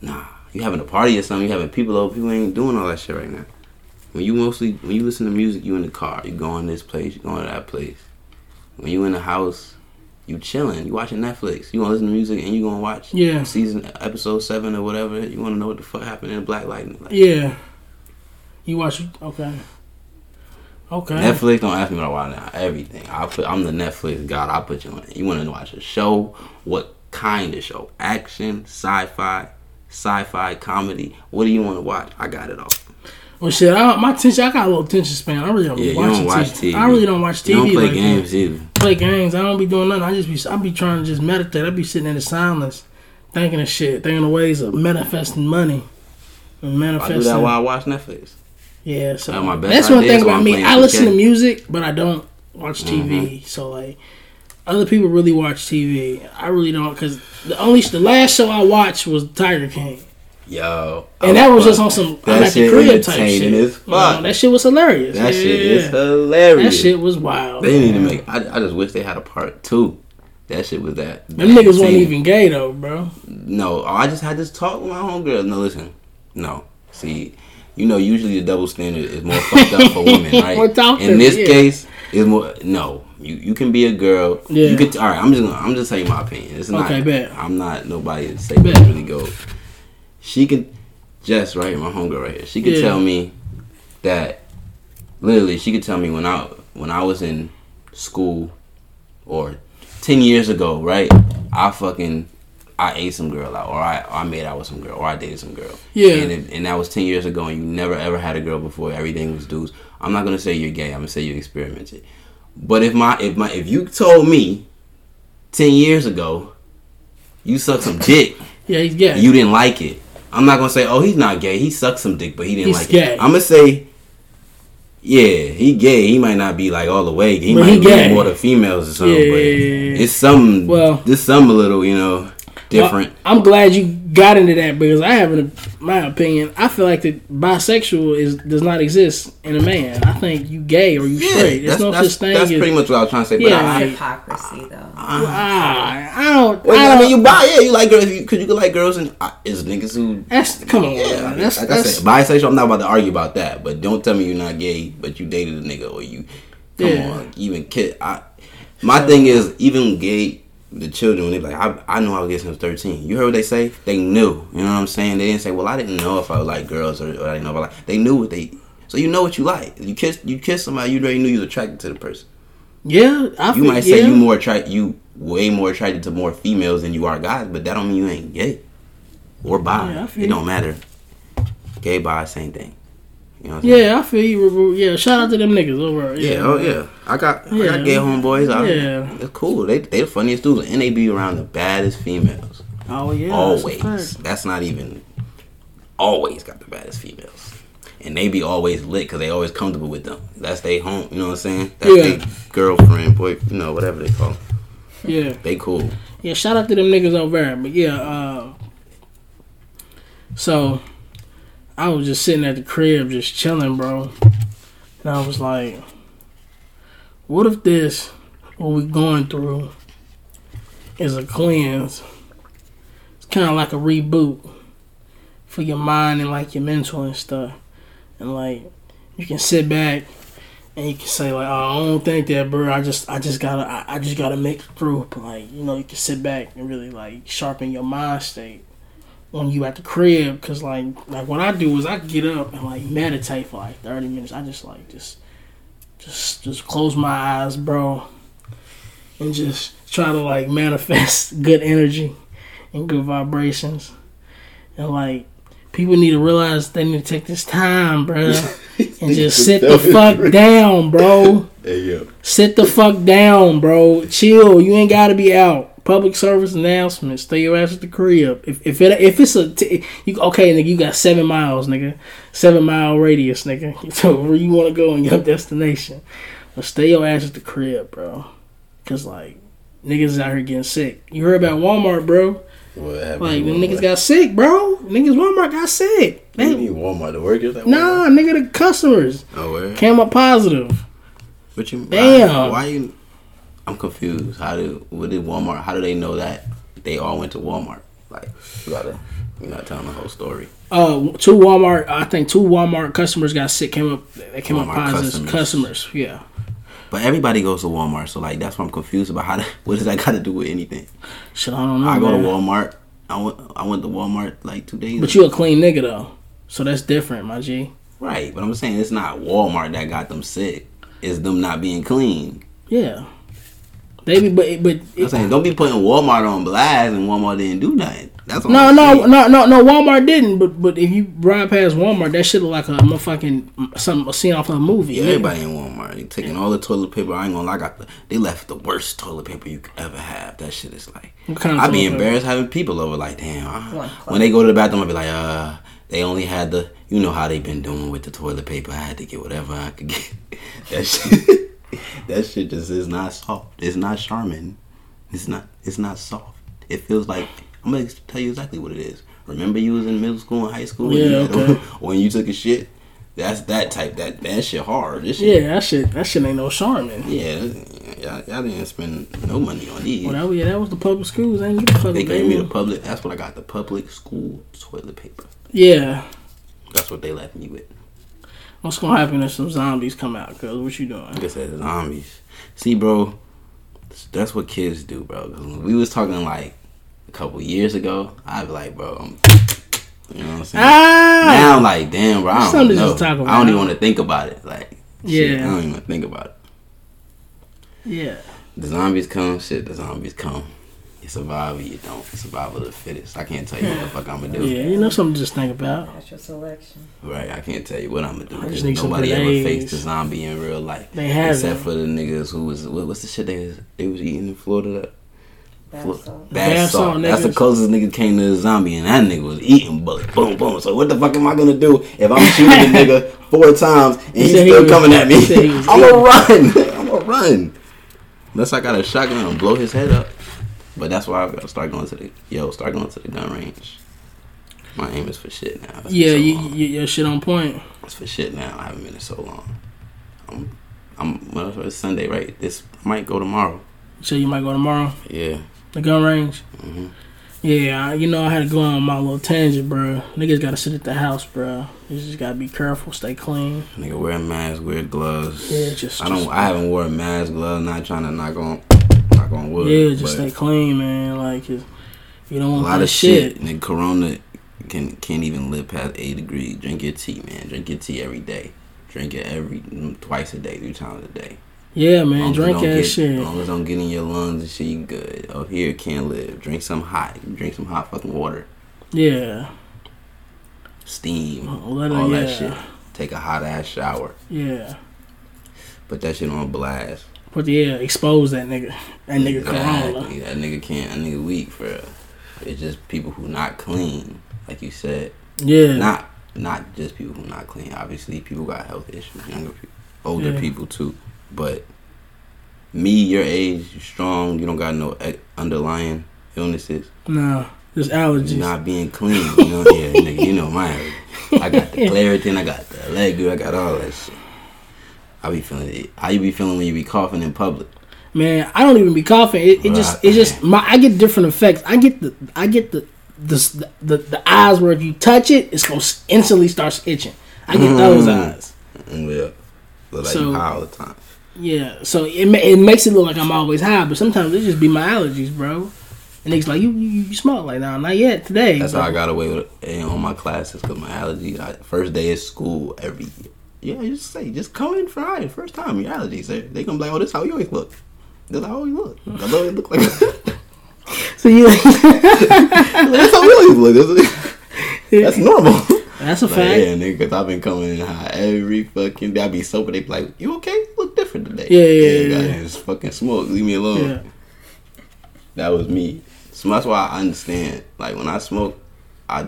nah. You having a party or something? You having people over? People ain't doing all that shit right now. When you mostly when you listen to music, you in the car. You going this place. You going to that place. When you in the house, you chilling. You watching Netflix. You want to listen to music and you gonna watch Yeah. season episode seven or whatever. You want to know what the fuck happened in Black Lightning. Like, Yeah. You watch? Okay. Okay. Netflix don't ask me what I watch now. Everything. I put. I'm the Netflix god. I put you on it. You want to watch a show? What kind of show? Action, sci-fi, sci-fi comedy. What do you want to watch? I got it all. Well, shit. I, my attention. I got a little attention span. I really don't Yeah, watch don't watch TV. TV. I really don't watch TV. You don't play like games That. either. Play games. I don't be doing nothing. I just be. I be trying to just meditate. I be sitting in the silence, thinking of shit, thinking of ways of manifesting money. And I do manifesting. that while I watch Netflix. Yeah, so That's my best that's one thing about me. I listen to music, but I don't watch TV. Mm-hmm. So like, other people really watch TV. I really don't because the only the last show I watched was Tiger King, Yo, and that was just on some That I'm at the shit crib type entertaining shit. as You know, fuck. that shit was hilarious. That Yeah, shit is hilarious. That shit was wild. They need to man. make. I, I just wish they had a part two. That shit was that. Them niggas wasn't even gay though, bro. No, oh, I just had this talk with my homegirl. No, listen. No. See, you know, usually the double standard is more fucked up for women, right? More talk In this yeah. case, is more. No, you you can be a girl. Yeah. You could. All right. I'm just. Gonna, I'm just telling you my opinion. It's not. Okay, bet. I'm not nobody to say Bet. really goes. She could just right, my homegirl right here. She could Yeah. tell me that. Literally, she could tell me when I when I was in school, or ten years ago, right? I fucking I ate some girl out, or I I made out with some girl, or I dated some girl. Yeah. And if, and that was ten years ago, and you never ever had a girl before. Everything was dudes. I'm not gonna say you're gay. I'm gonna say you experimented. But if my if my if you told me ten years ago, you sucked some dick, Yeah, he's gay. you didn't like it. I'm not gonna say, oh, he's not gay. He sucks some dick, but he didn't He's like gay. it. I'm gonna say, yeah, he gay. He might not be like all the way. He But might he be more to females or something. Yeah, but yeah, yeah, it's some. Well- Well, there's some a little, you know, different. Well, I'm glad you got into that because I have, an, my opinion. I feel like that bisexual is does not exist in a man. I think you gay or you straight. There's that's, no that's, such thing that's as. pretty much what I was trying to say. Yeah, but I, Hypocrisy, though. Ah, I don't. well, I I don't mean, you buy yeah, you like girls because you, could like girls and uh, is niggas who. that's come on. Yeah, I man. mean, that's like that's I said, bisexual. I'm not about to argue about that, but don't tell me you're not gay, but you dated a nigga or you. Come Yeah. on, even kid. I, my thing is even gay. The children when they like, I, I knew I was gay since 13. You heard what they say? They knew. You know what I'm saying? They didn't say, well, I didn't know if I would like girls or, or I didn't know if I like. They knew what they. So you know what you like. You kiss you kiss somebody, you already knew you was attracted to the person. yeah. I You feel, might say yeah. you more attract you way more attracted to more females than you are guys, but that don't mean you ain't gay or bi. Yeah, it don't matter. Gay bi, same thing. You know? Yeah, I feel you. Yeah, shout out to them niggas over. Yeah, oh yeah. I got I Yeah. got gay homeboys. I, Yeah. It's cool. They they the funniest dudes and they be around the baddest females. Oh yeah, always. fact. That's, not even always got the baddest females. And they be always lit because they always comfortable with them. That's they home. You know what I'm saying? That's Yeah. girlfriend, boy, you know, whatever they call. 'em. Yeah, They cool. yeah. Shout out to them niggas over there. But yeah, uh, so I was just sitting at the crib, just chilling, bro. And I was like, what if this, what we're going through, is a cleanse? It's kind of like a reboot for your mind and like your mental and stuff. And like, you can sit back and you can say like, oh, I don't think that, bro. I just, I just gotta, I, I just gotta make it through. But like, you know, you can sit back and really like sharpen your mind state when you at the crib. Cause like, like what I do is I get up and like meditate for like thirty minutes. I just like just, just, just close my eyes, bro, and just try to like manifest good energy and good vibrations. And like, people need to realize they need to take this time, bro, and just sit the fuck down, bro. Hey yo. Sit the fuck down, bro. Chill. You ain't gotta be out. Public service announcement. Stay your ass at the crib. If if it if it's a t- you okay, nigga, you got seven miles, nigga, seven mile radius, nigga. So where you want to go in your destination, but stay your ass at the crib, bro. Cause like niggas is out here getting sick. You heard about Walmart, bro? What happened? Like the niggas got sick, bro. Niggas Walmart got sick. You They, mean Walmart? The workers at nah, nigga, the customers Oh where? came up positive. What you? Damn. Why, why you? I'm confused. How do? What did Walmart? How do they know that they all went to Walmart? Like you gotta, you're not telling the whole story. Uh, two Walmart. I think two Walmart customers got sick. Came up. They came up positive. customers. Customers. Yeah. But everybody goes to Walmart, so like that's what I'm confused about. How? To, what does that got to do with anything? Shit, I don't know. I go to. Walmart. I went. I went to Walmart like two days. But ago. you a clean nigga though, so that's different, my G. right? But I'm saying it's not Walmart that got them sick. It's them not being clean. Yeah. They be, but but I'm saying don't be putting Walmart on blast and Walmart didn't do nothing. That's all no I'm no saying. no no no Walmart didn't. But but if you ride past Walmart, that shit look like a motherfucking something a scene off of a movie. Yeah, everybody in Walmart. They taking all the toilet paper. I ain't gonna lie, I got the, they left the worst toilet paper you could ever have. That shit is like, kind of I'd be toilet paper? embarrassed having people over. Like, damn. I- when they go to the bathroom, I'd be like, uh, they only had the, you know how they been doing with the toilet paper. I had to get whatever I could get. that shit, that shit just is not soft. It's not charming. It's not. It's not soft. It feels like I'm gonna tell you exactly what it is. Remember you was in middle school and high school. when you Yeah, okay. when you took a shit. That's that type. That that shit hard. This shit Yeah, that shit that shit ain't no charming. yeah, y'all, y'all didn't spend no money on these. Well, that, yeah, that was the public schools. Ain't get the they gave me the public. That's what I got. The public school toilet paper. Yeah. That's what they left me with. What's gonna happen if some zombies come out? Cause what you doing? Like I said, zombies. See, bro, that's what kids do, bro. we was talking like a couple years ago, I'd be like, bro, I'm, you know what I'm saying? Ah. Now I'm like, damn, bro, I don't Something know. I don't even want to think about it. Like, shit, Yeah. I don't even think about it. Yeah. The zombies come, shit. The zombies come. You survive or you don't. Survival of the fittest. I can't tell you what the fuck I'm gonna do. Yeah, you know something to just think about. That's your selection. Right, I can't tell you what I'm gonna do. I just 'cause need some Nobody ever faced a zombie in real life. They have except for the niggas who was what, what's the shit they was, they was eating in Florida. Bath Flo- salt. Bath, Bath salt. salt That's the closest nigga came to a zombie, and that nigga was eating bullets. Boom, boom. So what the fuck am I gonna do if I'm shooting a nigga four times and he's said he still was- coming at me? he said he was I'm gonna run. I'm gonna run. Unless I got a shotgun and blow his head up. But that's why I gotta start going to the yo. Start going to the gun range. My aim is for shit now. It's Yeah, so you, you, your shit on point. It's for shit now. I haven't been in so long. I'm, I'm. Well, it's Sunday, right? This might go tomorrow. So you might go tomorrow. Yeah. The gun range. hmm Yeah, I- you know I had to go on my little tangent, bro. Niggas gotta sit at the house, bro. You just gotta be careful, stay clean. Nigga, wear a mask, wear gloves. Yeah, just- I don't. just- I haven't wore a mask, glove. Not trying to knock on, knock on wood. Yeah, just stay clean, man. Like you don't want a lot of shit. And Corona can can't even live past eight degrees. Drink your tea, man. Drink your tea every day. Drink it every mm, twice a day, three times a day. Yeah, man. Long it Drink that get- shit. As long as it don't get in your lungs and shit, you good. Up here, can't live. Drink some hot. Drink some hot fucking water. Yeah. Steam. Let it, all yeah. that shit. Take a hot ass shower. Yeah. Put that shit on blast. But yeah, expose that nigga. That nigga Corona. Exactly. That nigga can't. That nigga weak for. real. It's just people who not clean, like you said. Yeah. Not not just people who not clean. Obviously, people got health issues. Younger people, older Yeah. people too. But me, your age, you strong. You don't got no underlying illnesses. No, Just allergies. Not being clean. You know, yeah, nigga. You know my. I got the Claritin. I got the leg. I got all that shit. I be feeling it. How you be feeling when you be coughing in public? Man, I don't even be coughing. It, it just, it just, my, I get different effects. I get the, I get the, the, the, the eyes where if you touch it, it's gonna instantly starts itching. I get those Mm. eyes. Mm, Yeah. Look like So- you high all the time. Yeah, so it it makes it look like I'm always high, but sometimes it just be my allergies, bro. And niggas like you you, you smoke like now, not yet today. That's but- how I got away with it on my classes because my allergies. I, first day of school every year. Yeah, you just say, just come in Friday, first time your allergies. They, gonna be like, oh, this how you always look. That's how you look. I know it look like. So you That's how we always look. That's, that's normal. that's a Like, fact. yeah, nigga, because I've been coming in high every fucking day. I be sober. They be like, you okay? You look different today. Yeah, yeah, God, yeah. Just fucking smoke. Leave me alone. Yeah. That was me. So that's why I understand. Like when I smoke, I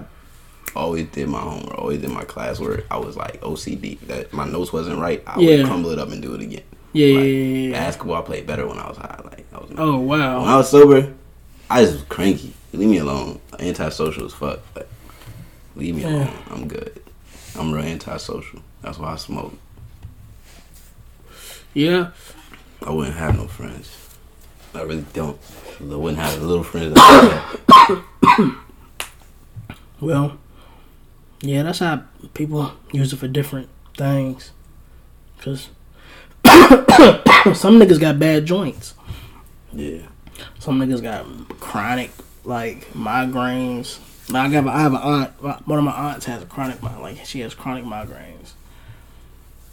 always did my homework, always did my classwork. I was like OCD. That my notes wasn't right. I Yeah. would crumble it up and do it again. Yeah, Like, yeah, yeah, yeah. Basketball, I played better when I was high. Like I was. Oh wow. When. I was sober, I just was cranky. Leave me alone. Antisocial as fuck. Like, leave me alone. I'm good. I'm real antisocial. That's why I smoke. Yeah. I wouldn't have no friends. I really don't. I wouldn't have little friends. Well, yeah, that's how people use it for different things. Cause some niggas got bad joints. yeah. Some niggas got chronic like migraines. I got I have an aunt. One of my aunts has a chronic like she has chronic migraines.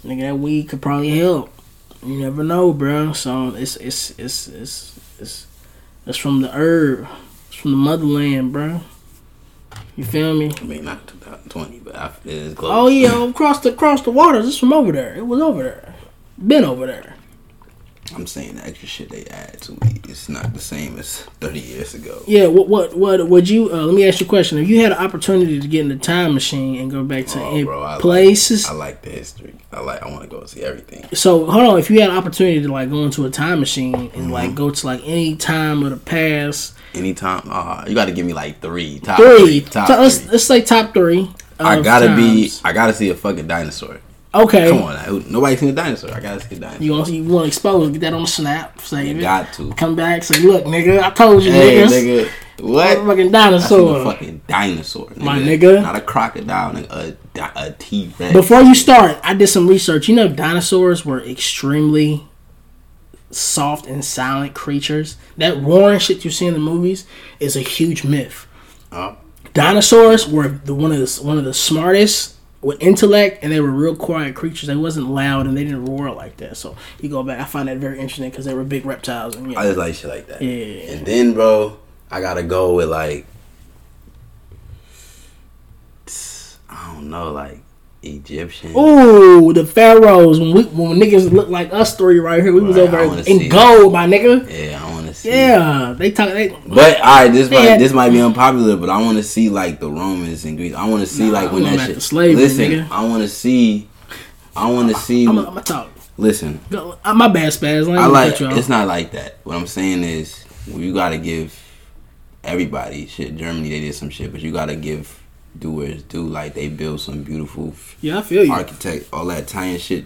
Nigga, that weed could probably help. You never know, bro. So it's it's it's it's it's it's from the herb. It's from the motherland, bro. You feel me? I mean, not 2020, but I, it is close. Oh yeah, across the across the waters. It's from over there. It was over there. Been over there. I'm saying the extra shit they add to weed It's not the same as 30 years ago. Yeah. What what what would you? Uh, let me ask you a question. If you had an opportunity to get in the time machine and go back to Oh, any bro, I like- places, I like the history. I like. I want to go see everything. so hold on. If you had an opportunity to like go into a time machine and Mm-hmm. like go to like any time of the past, Anytime, uh, you got to give me like three, top three. three, top So let's three. let's say top three. I gotta be. I gotta see a fucking dinosaur. okay. Come on, now. Nobody seen a dinosaur. I gotta see a dinosaur. You want you want to expose? Get that on the snap. Save You it. got to. Come back. Say, look, nigga, I told you, Hey, niggas. nigga, what? I a dinosaur. fucking dinosaur, nigga. My nigga. Not a crocodile, nigga. A, a T Rex. Before you start, I did some research. You know, dinosaurs were extremely soft and silent creatures. That roaring shit you see in the movies is a huge myth. Oh, Dinosaurs were the one of the one of the smartest with intellect, and they were real quiet creatures. They wasn't loud and they didn't roar like that. So you go back, I find that very interesting because they were big reptiles. And I just like shit like that. Yeah. And then, bro, I gotta go with like, I don't know, like Egyptian. ooh, the pharaohs when we when niggas look like us three right here, we was over in wanna see it. gold, my nigga. Yeah, I want to see. Yeah, they talk. They, But all right, this might Yeah. this might be unpopular, but I want to see like the Romans and Greece. I want to see Nah, like when that shit. slavery, listen, nigga. I want to see. I want to see. I'm gonna talk. listen, Go, uh, my bad, Spaz. Me I like. cut you off. It's not like that. What I'm saying is, you got to give everybody shit. Germany, they did some shit, but you got to give do where it's due. Like they build some beautiful Yeah, I feel you. architect, all that Italian shit.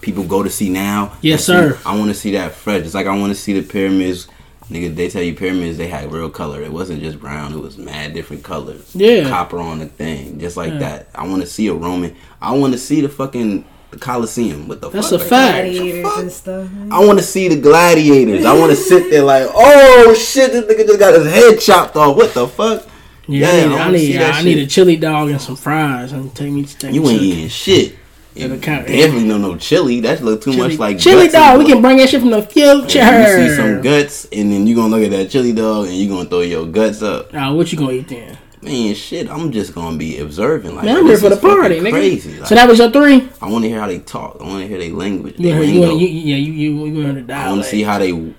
People go to see now. Yes, I see- sir. I want to see that fresh. It's like I want to see the pyramids. Nigga, they tell you pyramids they had real color. It wasn't just brown. It was mad different colors. Yeah. copper on the thing, just like Yeah. that. I want to see a Roman. I want to see the fucking the Coliseum. What the That's fuck? a Like, fact. Gladiators fuck? and stuff. I want to see the gladiators. I want to sit there like, oh shit, this nigga just got his head chopped off. What the fuck? Yeah, Yeah, I I need, I need, that I need a chili dog and some fries and take me to take You me ain't eating shit. Yeah, count- definitely no no chili. That look too chili, much like chili dog. We can bring that shit from the future. You see some guts, and then you gonna look at that chili dog, and you gonna throw your guts up. Nah, what you gonna eat then? Man, shit, I'm just gonna be observing. Like, Man, I'm here for the party, nigga. Crazy. Like, so that was your three. I want to hear how they talk. I want to hear their language. Their heard, you, wanna- you, yeah, you you you want to die. I want to see how they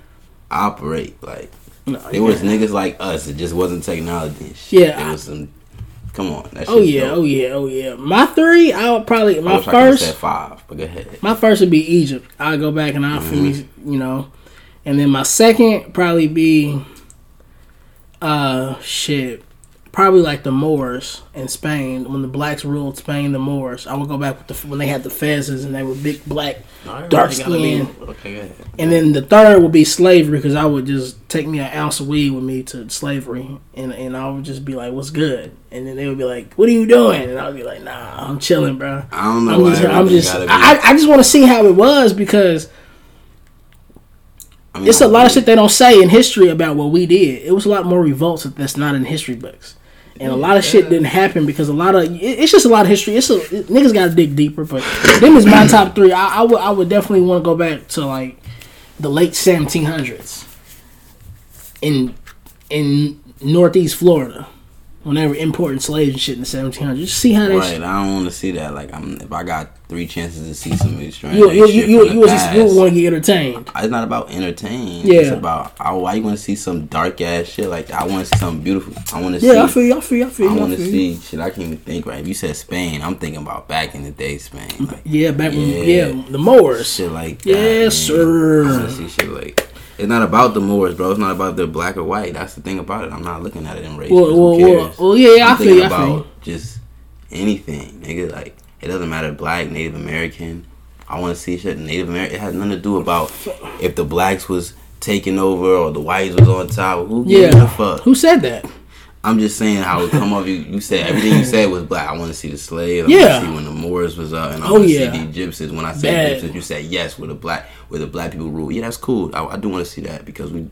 operate. Like, there was niggas like us. It just wasn't technology. Shit. Yeah, there I- was some. Come on, Oh yeah, dope. oh yeah, oh yeah. My three, I would probably my I could've said first. five, but go ahead. My first would be Egypt. I'll go back and I'll Mm-hmm. finish, you know. And then my second probably be uh shit. Probably like the Moors in Spain when the blacks ruled Spain. The Moors. I would go back with the when they had the fezzes and they were big black, Alright, dark you gotta be- skin. Okay, go ahead. And then the third would be slavery because I would just take me an ounce of weed with me to slavery, and and I would just be like, "What's good?" And then they would be like, "What are you doing?" And I would be like, "Nah, I'm chilling, bro." I don't know I'm why just, I'm just, I, I just want to see how it was because I mean, it's a lot of shit they don't say in history about what we did. It was a lot more revolts that's not in history books, and a lot of shit didn't happen because a lot of it's just a lot of history. It's a niggas got to dig deeper, but them is my top three. I, I would I would definitely want to go back to like the late 1700s in in Northeast Florida when they were importing slaves and shit in the 1700s. Just see how that Right, shit. I don't want to see that. Like, I'm if I got three chances to see some of these strange You you you you, you, you want to get entertained. It's not about entertain. Yeah. It's about I, why you want to see some dark ass shit like. I want to see something beautiful. I want to see Yeah, I feel you. I feel you. I feel you. I want to see shit. I can't even think right. If you said Spain, I'm thinking about back in the day, Spain. Like Yeah, back when Yeah. yeah the Moors. shit like that. Yes, man. sir. I want to see shit like. It's not about the Moors, bro. It's not about they're black or white. That's the thing about it. I'm not looking at it in race. Well, well, well, cares? well, yeah, yeah, I I'm feel thinking you. I feel about you. just anything, nigga. Like it doesn't matter, black, Native American. I want to see shit Native American. It has nothing to do about if the blacks was taking over or the whites was on top. Who gives a Yeah. fuck? Who said that? I'm just saying how it come off. You, you said everything you said was black. I want to see the slaves. I Yeah. want to see when the Moors was up, and I Oh, want to yeah. see the Egyptians. When I said Bad. Egyptians, you said yes, where the black where the black people rule. Yeah, that's cool. I, I do want to see that because we.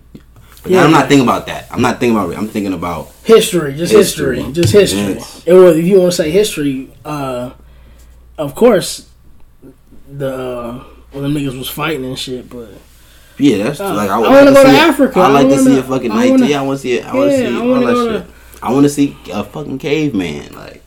But Yeah. I'm not thinking about that. I'm not thinking about it. I'm thinking about History, just history, History. just history. Yes. And well, if you want to say history, uh, of course, the uh, well, them niggas was fighting and shit, but Yeah, that's Uh, like I, I wanna like go to. Africa. I I like to wanna- see a fucking I night. I want to see it. I want to Yeah, see all that to- shit. I want to see a fucking caveman. Like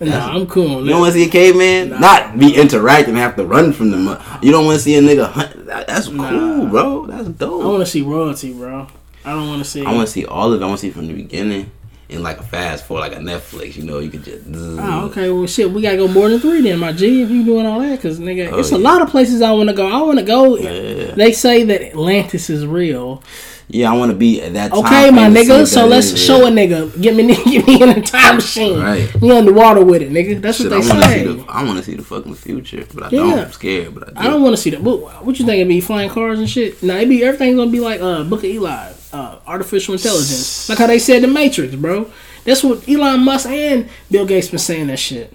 nah, I'm cool. You don't want to see a caveman, Nah. not be interacting and have to run from them. You don't want to see a nigga hunt. That, that's cool, Nah. bro. That's dope. I want to see royalty, bro. I don't want to see. I want to see all of it. I want to see from the beginning in like a fast forward, like a Netflix. You know, you could just. Oh, okay. Well, shit, we gotta go more than three then, my G. If you doing all that, cause nigga, Oh, it's a lot of places I want to go. I want to go. Yeah. They say that Atlantis is real. Yeah, I want to be at that time. Okay, my frame to see nigga. So let's is show a nigga. Get me, get me in a time machine. Right. You underwater with it, nigga. That's Shit, what I they see say. the. I want to see the fucking future, but I Yeah. don't. I'm scared, but I do. I don't want to see that. What, what you think? It be flying cars and shit? Nah, it be everything's gonna be like uh Book of Eli, uh, artificial intelligence, like how they said the Matrix, bro. That's what Elon Musk and Bill Gates been saying that shit.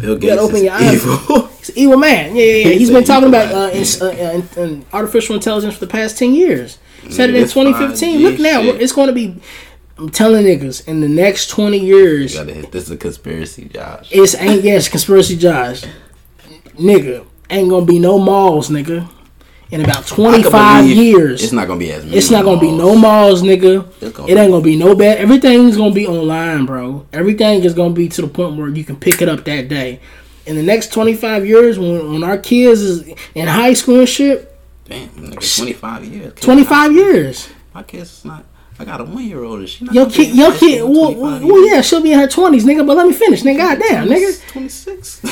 Bill Gates open is your eyes. evil. He's an evil man. Yeah, yeah, yeah. He's He's been talking about uh, in, uh, in, in artificial intelligence for the past ten years. Said it in 2015. 5G Look now, shit. it's going to be. I'm telling niggas in the next 20 years, Gotta hit. This is a conspiracy, Josh. it's ain't yes conspiracy, Josh. Nigga, ain't gonna be no malls, nigga. In about 25 years, It's not gonna be as. Many it's not gonna be no malls. malls, nigga. Gonna It ain't gonna be no bad. Everything's gonna be online, bro. Everything is gonna be to the point where you can pick it up that day. In the next 25 years, when, when our kids is in high school and shit, Damn, nigga, 25 years. 25 years. My kid's not. I got a one year old and she not. Your kid, your kid, well, well, yeah, she'll be in her 20s, nigga. But let me finish, nigga. Goddamn, nigga. 26.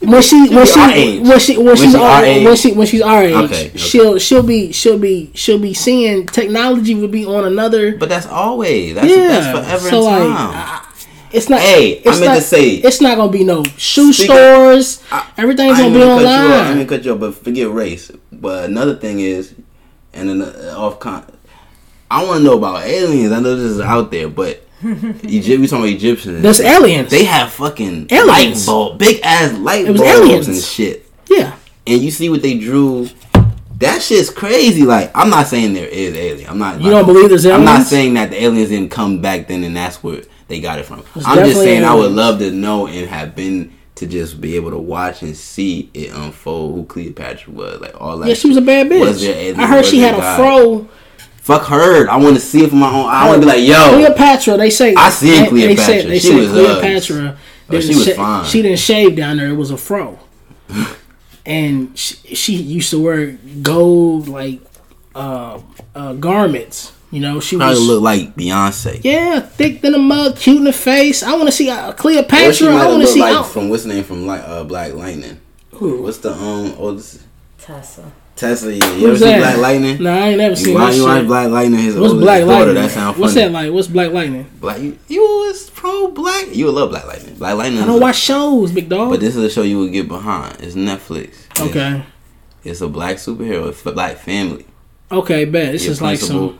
when she when she when she when, she's she our, age. when she when she's our age, Okay, okay. she'll she'll be she'll be she'll be seeing technology will be on another. but that's always. That's, yeah, that's forever so in like, time. I- it's not. Hey, I meant not, to say- it's not gonna be no shoe stores. I- Everything's I gonna be you off. I online. cut you off, but forget race. But another thing is, and then uh, off con, I want to know about aliens. I know this is out there, but Egypt. We talking about Egyptians. That's shit. aliens. They have fucking Aliens. light bulb, big ass light bulbs aliens. and shit. yeah, And you see what they drew. That shit's crazy. Like I'm not saying there is alien. I'm not. You don't believe there's aliens. I'm not saying that the aliens didn't come back then, and that's where they got it from. There's I'm just saying I would love to know and have been to just be able to watch and see it unfold. Who Cleopatra was, like all that. yeah, she was a bad bitch. There? I heard she had a God? fro. Fuck her. I want to see it for my own. I want to be like, yo, Cleopatra. They say I seen they- They Cleopatra. said, they She said was Cleopatra. Oh, she was sha- fine. She didn't shave down there. It was a fro, and she, she used to wear gold like uh, uh, garments. You know, she probably was look like Beyonce. yeah, thick than a mug, cute in the face. I want to see uh, Or she Cleopatra. might I want to see like out. from what's the name from like uh, Black Lightning. Who? What's the um? Oh, this, Tessa. Tesla. Yeah. You ever Who's see? Black Lightning? Nah, I ain't never seen watch, that you watch. Black Lightning? His What's oldest Black daughter. Lightning? That sound funny. What's that like? What's Black Lightning? Black, you, you was pro Black. You would love Black Lightning. Black Lightning. I don't a- watch shows, big dog. But this is a show you would get behind. It's Netflix. It's- okay, It's a black superhero. It's a black family. okay, bet. It's Your just like some,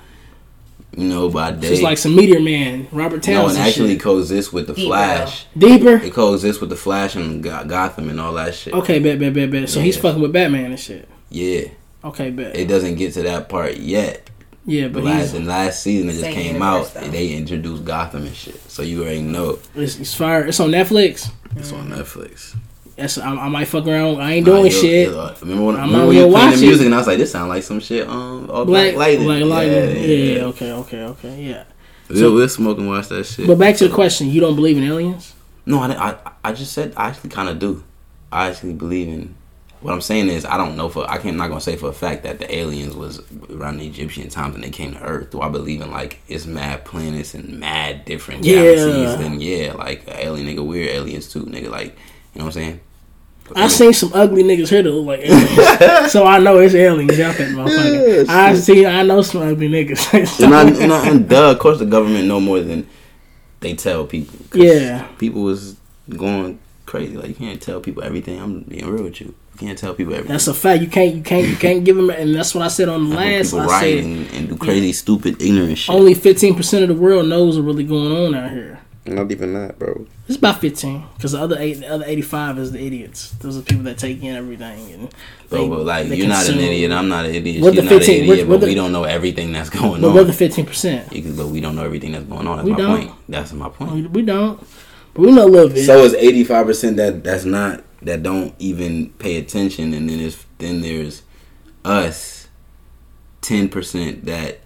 You know, by it's day. just like some Meteor Man, Robert no, Townsend. and actually shit. coexists with the Deep Flash. deeper. It coexists with the Flash and Go- Gotham and all that shit. Okay, bet, bet, bet, bet. So he's fucking with Batman and shit. Yeah, Okay, bet. it doesn't get to that part yet. yeah, But but last he's in last season it just came out, though. they introduced Gotham and shit. So you already know it's, it's fire. It's on Netflix. it's on Netflix. That's I, I might fuck around. I ain't Nah, doing you'll- shit. uh, remember when, I'm remember when you playing the it. music and I was like, this sound like some shit. Um, all Black, Black Lightning. Black Lightning. Yeah, Yeah, yeah, okay, okay, okay, yeah. We'll, we'll smoke and watch that shit. But back to the question: You don't believe in aliens? No, I, I, I just said I actually kind of do. I actually believe in. What I'm saying is I don't know for I can't not gonna say for a fact that the aliens was around the Egyptian times and they came to Earth. Do I believe in like it's mad planets and mad different Yeah. galaxies? Then yeah, like alien nigga, we're aliens too, nigga. Like you know what I'm saying? I seen some ugly niggas here that look like aliens, so I know it's aliens out there, motherfucker. I see, I know some ugly niggas. and, I, and, I, and duh, of course the government know more than they tell people. Yeah. people was going crazy. Like you can't tell people everything. I'm being real with you. You can't tell people everything. That's a fact. You can't, you can't, you can't give them. And that's what I said on the last. people I said and, and do crazy, stupid, ignorant shit. only fifteen percent of the world knows what's really going on out here. Not even that, bro. It's about fifteen, because the other eight, the other eighty-five is the idiots. Those are people that take in everything and. Bro, they- but like they you're not an idiot. I'm not an idiot. What You're the not an 15 idiot, what- what but the- we don't know everything that's going But on. we're the fifteen percent. But we don't know everything that's going on. That's We my don't. point. That's my point. We, we don't, but we know a little bit. So it's 85 percent that that's not that don't even pay attention, and then there's then there's us, 10 percent that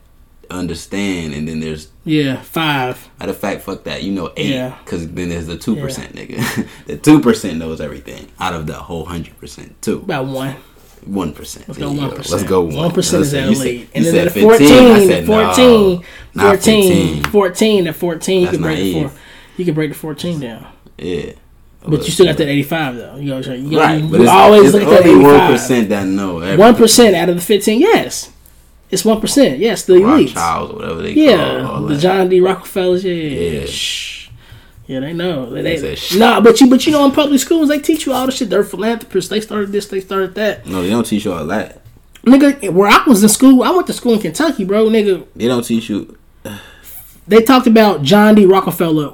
understand, and then there's yeah, five. matter of fact, fuck that. You know eight, Yeah. because then there's the two percent nigga. the two percent knows everything out of the whole hundred percent. Two, About one. one percent. Let's go one percent. Let's go one. Percent is at you you And then said at 15. 14, I said, 14, no, not 14, 14, at 14, you can break the four. You can break the 14 down. Yeah. But you still got that 85 though. You, know, you, you, Right, you it's, always it's look at that only one that know. One percent out of the 15, yes. It's one percent. Yes, the elites. Rothschilds or whatever they Yeah, call all the that. John D. Rockefellers. Yeah, Yeah. Shh. Yeah, they know. They, They they, nah, but you, but you know, in public schools, they teach you all the shit. They're philanthropists. They started this. They started that. No, they don't teach you all that. Nigga, where I was in school, I went to school in Kentucky, bro. Nigga, They don't teach you. they talked about John D. Rockefeller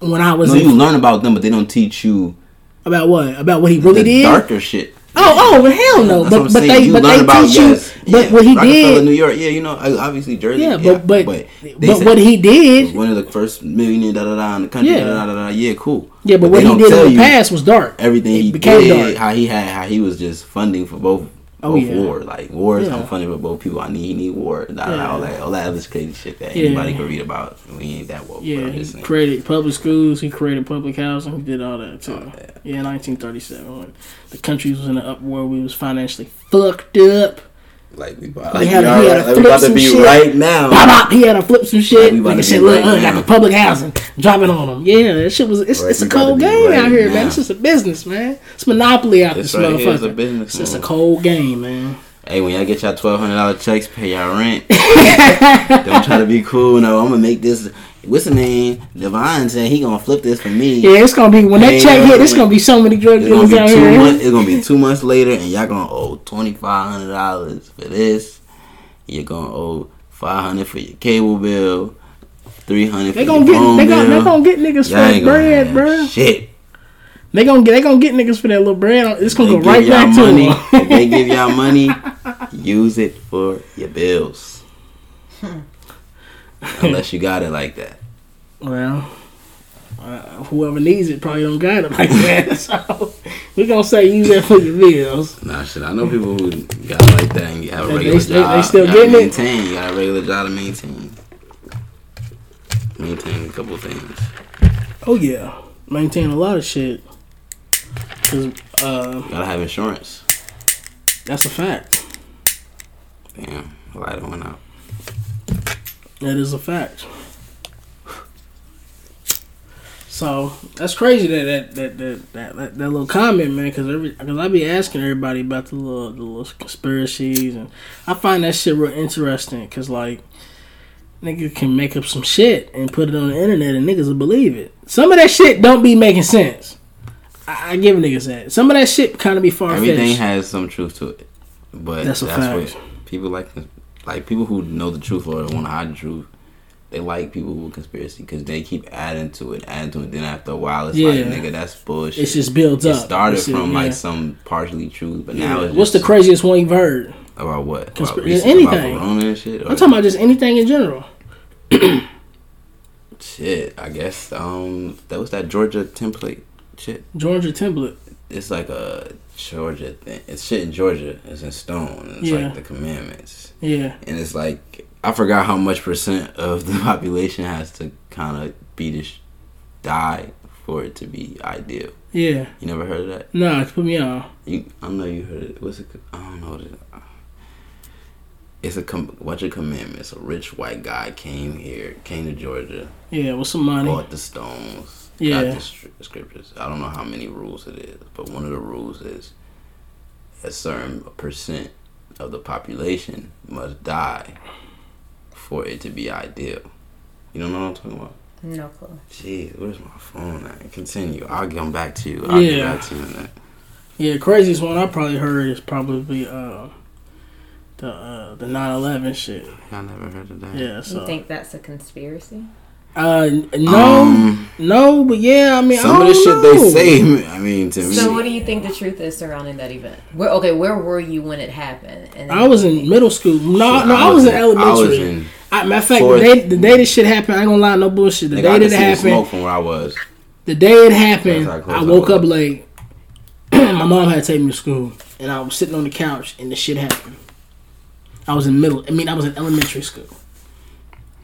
when I was No, in, you learn about them, but they don't teach you about what about what he really the did. darker shit. Oh, oh, hell no! That's But but saying. they You but they about, teach yes, you. But yeah, what he Rockefeller, did, New York, yeah, you know, obviously Jersey, yeah, but but but said what he did, one of the first millionaire da da da in the country, Yeah. da da da. Yeah, cool. yeah, but, they what he did in the past was dark. everything it he became did, dark. how he had, how he was just funding for both. Oh, both yeah. war, like wars. Yeah. I'm funny for both people. I need, need war. Da, Yeah. all that, all that other crazy shit that Yeah. anybody can read about. We ain't that woke. Yeah, he created public schools. He created public housing. He did all that too. All that. Yeah, 1937 when the country was in an uproar. We was financially fucked up. Like we about, He like had we a- he are- had a like we about to flip be some shit. right now. Bop, bop, he had to flip some shit. Like we about Like I to said, be look, right uh, got now. the public housing dropping on them. Yeah, that shit was. It's, Like it's a we about to cold game right out here, now. man. It's just a business, man. It's monopoly out This this right here is a motherfucker. business It's just a cold game, man. Hey, when y'all get y'all twelve hundred dollar checks, pay y'all rent. Don't try to be cool. No, I'm gonna make this. What's the name? Divine said he gonna flip this for me. Yeah, it's gonna be when that check hit. It's gonna be so many drug It's gonna dealers be out two here. months. It's gonna be two months later, and y'all gonna owe twenty five hundred dollars for this. You're gonna owe five hundred for your cable bill, three hundred for They your gonna get. phone They gonna. bill. They gonna get niggas Y'all for ain't gonna bread, bro. Shit. They gonna get. They gonna get niggas for that little bread. It's gonna They go right y'all back money. to if they give y'all money, use it for your bills. Hmm. Unless you got it like that. Well, uh, whoever needs it probably don't got it like that. So we gonna say use that for your bills. Nah, shit. I know people who got it like that and have a They- regular they- they job. still you gotta it? maintain. You got a regular job to maintain. Maintain a couple things. Oh yeah, maintain a lot of shit. Cause uh, You gotta have insurance. that's a fact. Damn, the light went out. That is a fact. So that's crazy that that that that that, that, that little comment, man. Because every because I be asking everybody about the little the little conspiracies, and I find that shit real interesting. Because like nigga can make up some shit and put it on the internet, and niggas will believe it. Some of that shit don't be making sense. I, I give niggas that. Some of that shit kind of be far Everything has some truth to it, but That's that's, fact. what people like. Like people who know the truth or want to hide the truth, they like people with conspiracy because they keep adding to it, adding to it. Then after a while, it's like, nigga, that's bullshit. It just builds up. it up. started from yeah. like some partially truth, but Yeah. now it's What's the craziest one you've heard? about what? Conspira- about recent- anything. About shit. I'm talking about just anything in general. shit. I guess um that was that Georgia template shit. Georgia template. It's like a Georgia thing. It's shit in Georgia. It's in stone. It's Yeah. like the commandments. Yeah. and it's like I forgot how much percent of the population has to kind of be this die for it to be ideal. Yeah. You never heard of that? No, it's put me on. You, I know you heard it. What's it? I don't know. It, it's a com- bunch of commandments. A rich white guy came here, came to Georgia, Yeah, with some money. bought the stones, Yeah. got the scriptures. I don't know how many rules it is, but one of the rules is a certain percent of the population must die for it to be ideal. You don't know what I'm talking about? No clue. Jeez, where's my phone at? Continue. I'll come back to you. I'll Yeah. get back to you on that. Yeah, craziest one I probably heard is probably uh the uh the 9/11 shit. I never heard of that. Yeah, You think that's a conspiracy? Uh no, Um, no, but yeah, I mean some I of the don't shit they say, I mean, to So, me, what do you think the truth is surrounding that event? Where okay, where were you when it happened? And I was in middle school. No, shit, no, I was in elementary. I elementary. was in. I, matter of fact, the day, the day this shit happened, I ain't gonna lie, no bullshit. The day that it happened, smoke from where I was. the day it happened, That's how close I I woke up was. late. My mom had to take me to school, and I was sitting on the couch, and the shit happened. I was in middle. I mean, I was in elementary school,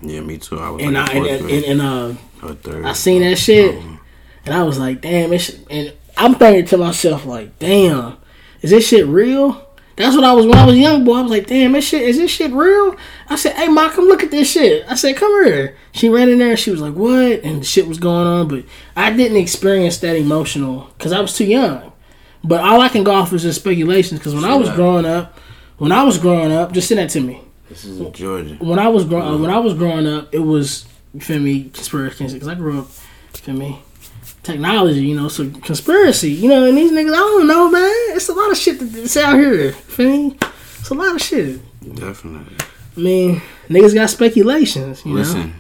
Yeah, me too. I was and like I and, and, and, uh, or third. I seen that shit, Um, and I was like, damn, it's and I'm thinking to myself like, damn, is this shit real? That's what I was when I was young boy. I was like, damn, this shit is this shit real? I said, hey, ma, come look at this shit. I said, come here. She ran in there and she was like, what? And the shit was going on, but I didn't experience that emotional because I was too young. But all I can go off is just speculations because when I was growing up, when I was growing up, just send that to me This is in Georgia. when I was growing when I was growing up, it was you feel me conspiracy because I grew up, you feel me, technology. You know, so conspiracy. You know, and these niggas, I don't know, man. It's a lot of shit that's out here. Feel me? It's a lot of shit. Definitely. I mean, niggas got speculations. You know, Listen,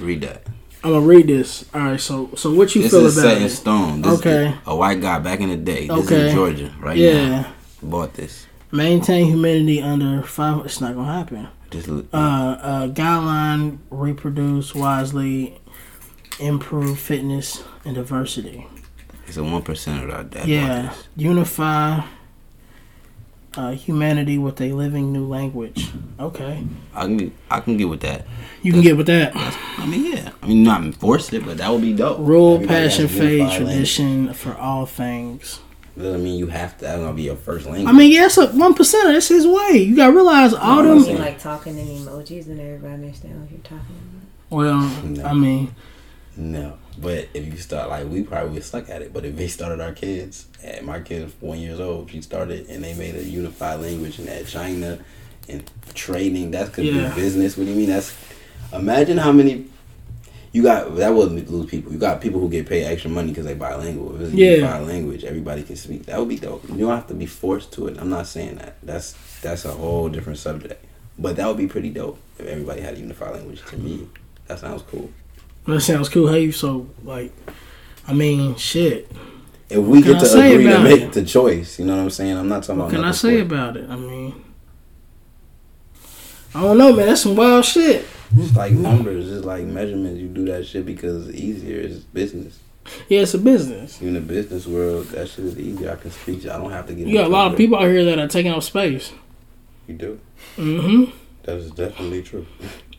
read that. I'm gonna read this. All right, so so what you This feel is about set in it? stone. This Okay. Is a white guy back in the day. This Okay. is in Georgia right Yeah, now. Bought this. Maintain humidity under five. It's not gonna happen. Just uh, uh, guideline reproduce wisely, improve fitness and diversity. it's a one percent of that. yeah, unify uh, humanity with a living new language. Okay, I can get, I can get with that. you can get with that. I mean, yeah. I mean, not enforce it, but that would be dope. Rule, Everybody passion, faith, tradition for all things. Doesn't mean you have to. That's gonna be your first language. I mean, yeah, that's a one percent. That's his way. You gotta realize all No, them. I'm You like talking in emojis and everybody understand what you're talking about. Well, No. I mean, No, but if you start like we probably would stuck at it. But if they started our kids, at my kids one years old, she started and they made a unified language and at China and trading. That could Yeah. be business. What do you mean? That's imagine how many you got. That wouldn't lose people. You got people who get paid extra money because they bilingual. If it's Yeah. unified language, everybody can speak. That would be dope. You don't have to be forced to it. I'm not saying that. That's that's a whole different subject. But that would be pretty dope if everybody had a unified language. To me, that sounds cool. that sounds cool. Hey, so like, I mean, shit. If we get to agree to make it? the choice, you know what I'm saying? I'm not talking What about. can I say about it? I mean, I don't know, man. That's some wild shit. It's like numbers, it's like measurements. You do that shit because it's easier. It's business. Yeah, it's a business. In the business world, that shit is easier. I can speak. I don't have to get. You got a lot of people out here that are taking up space. You do. Mm-hmm. That is definitely true.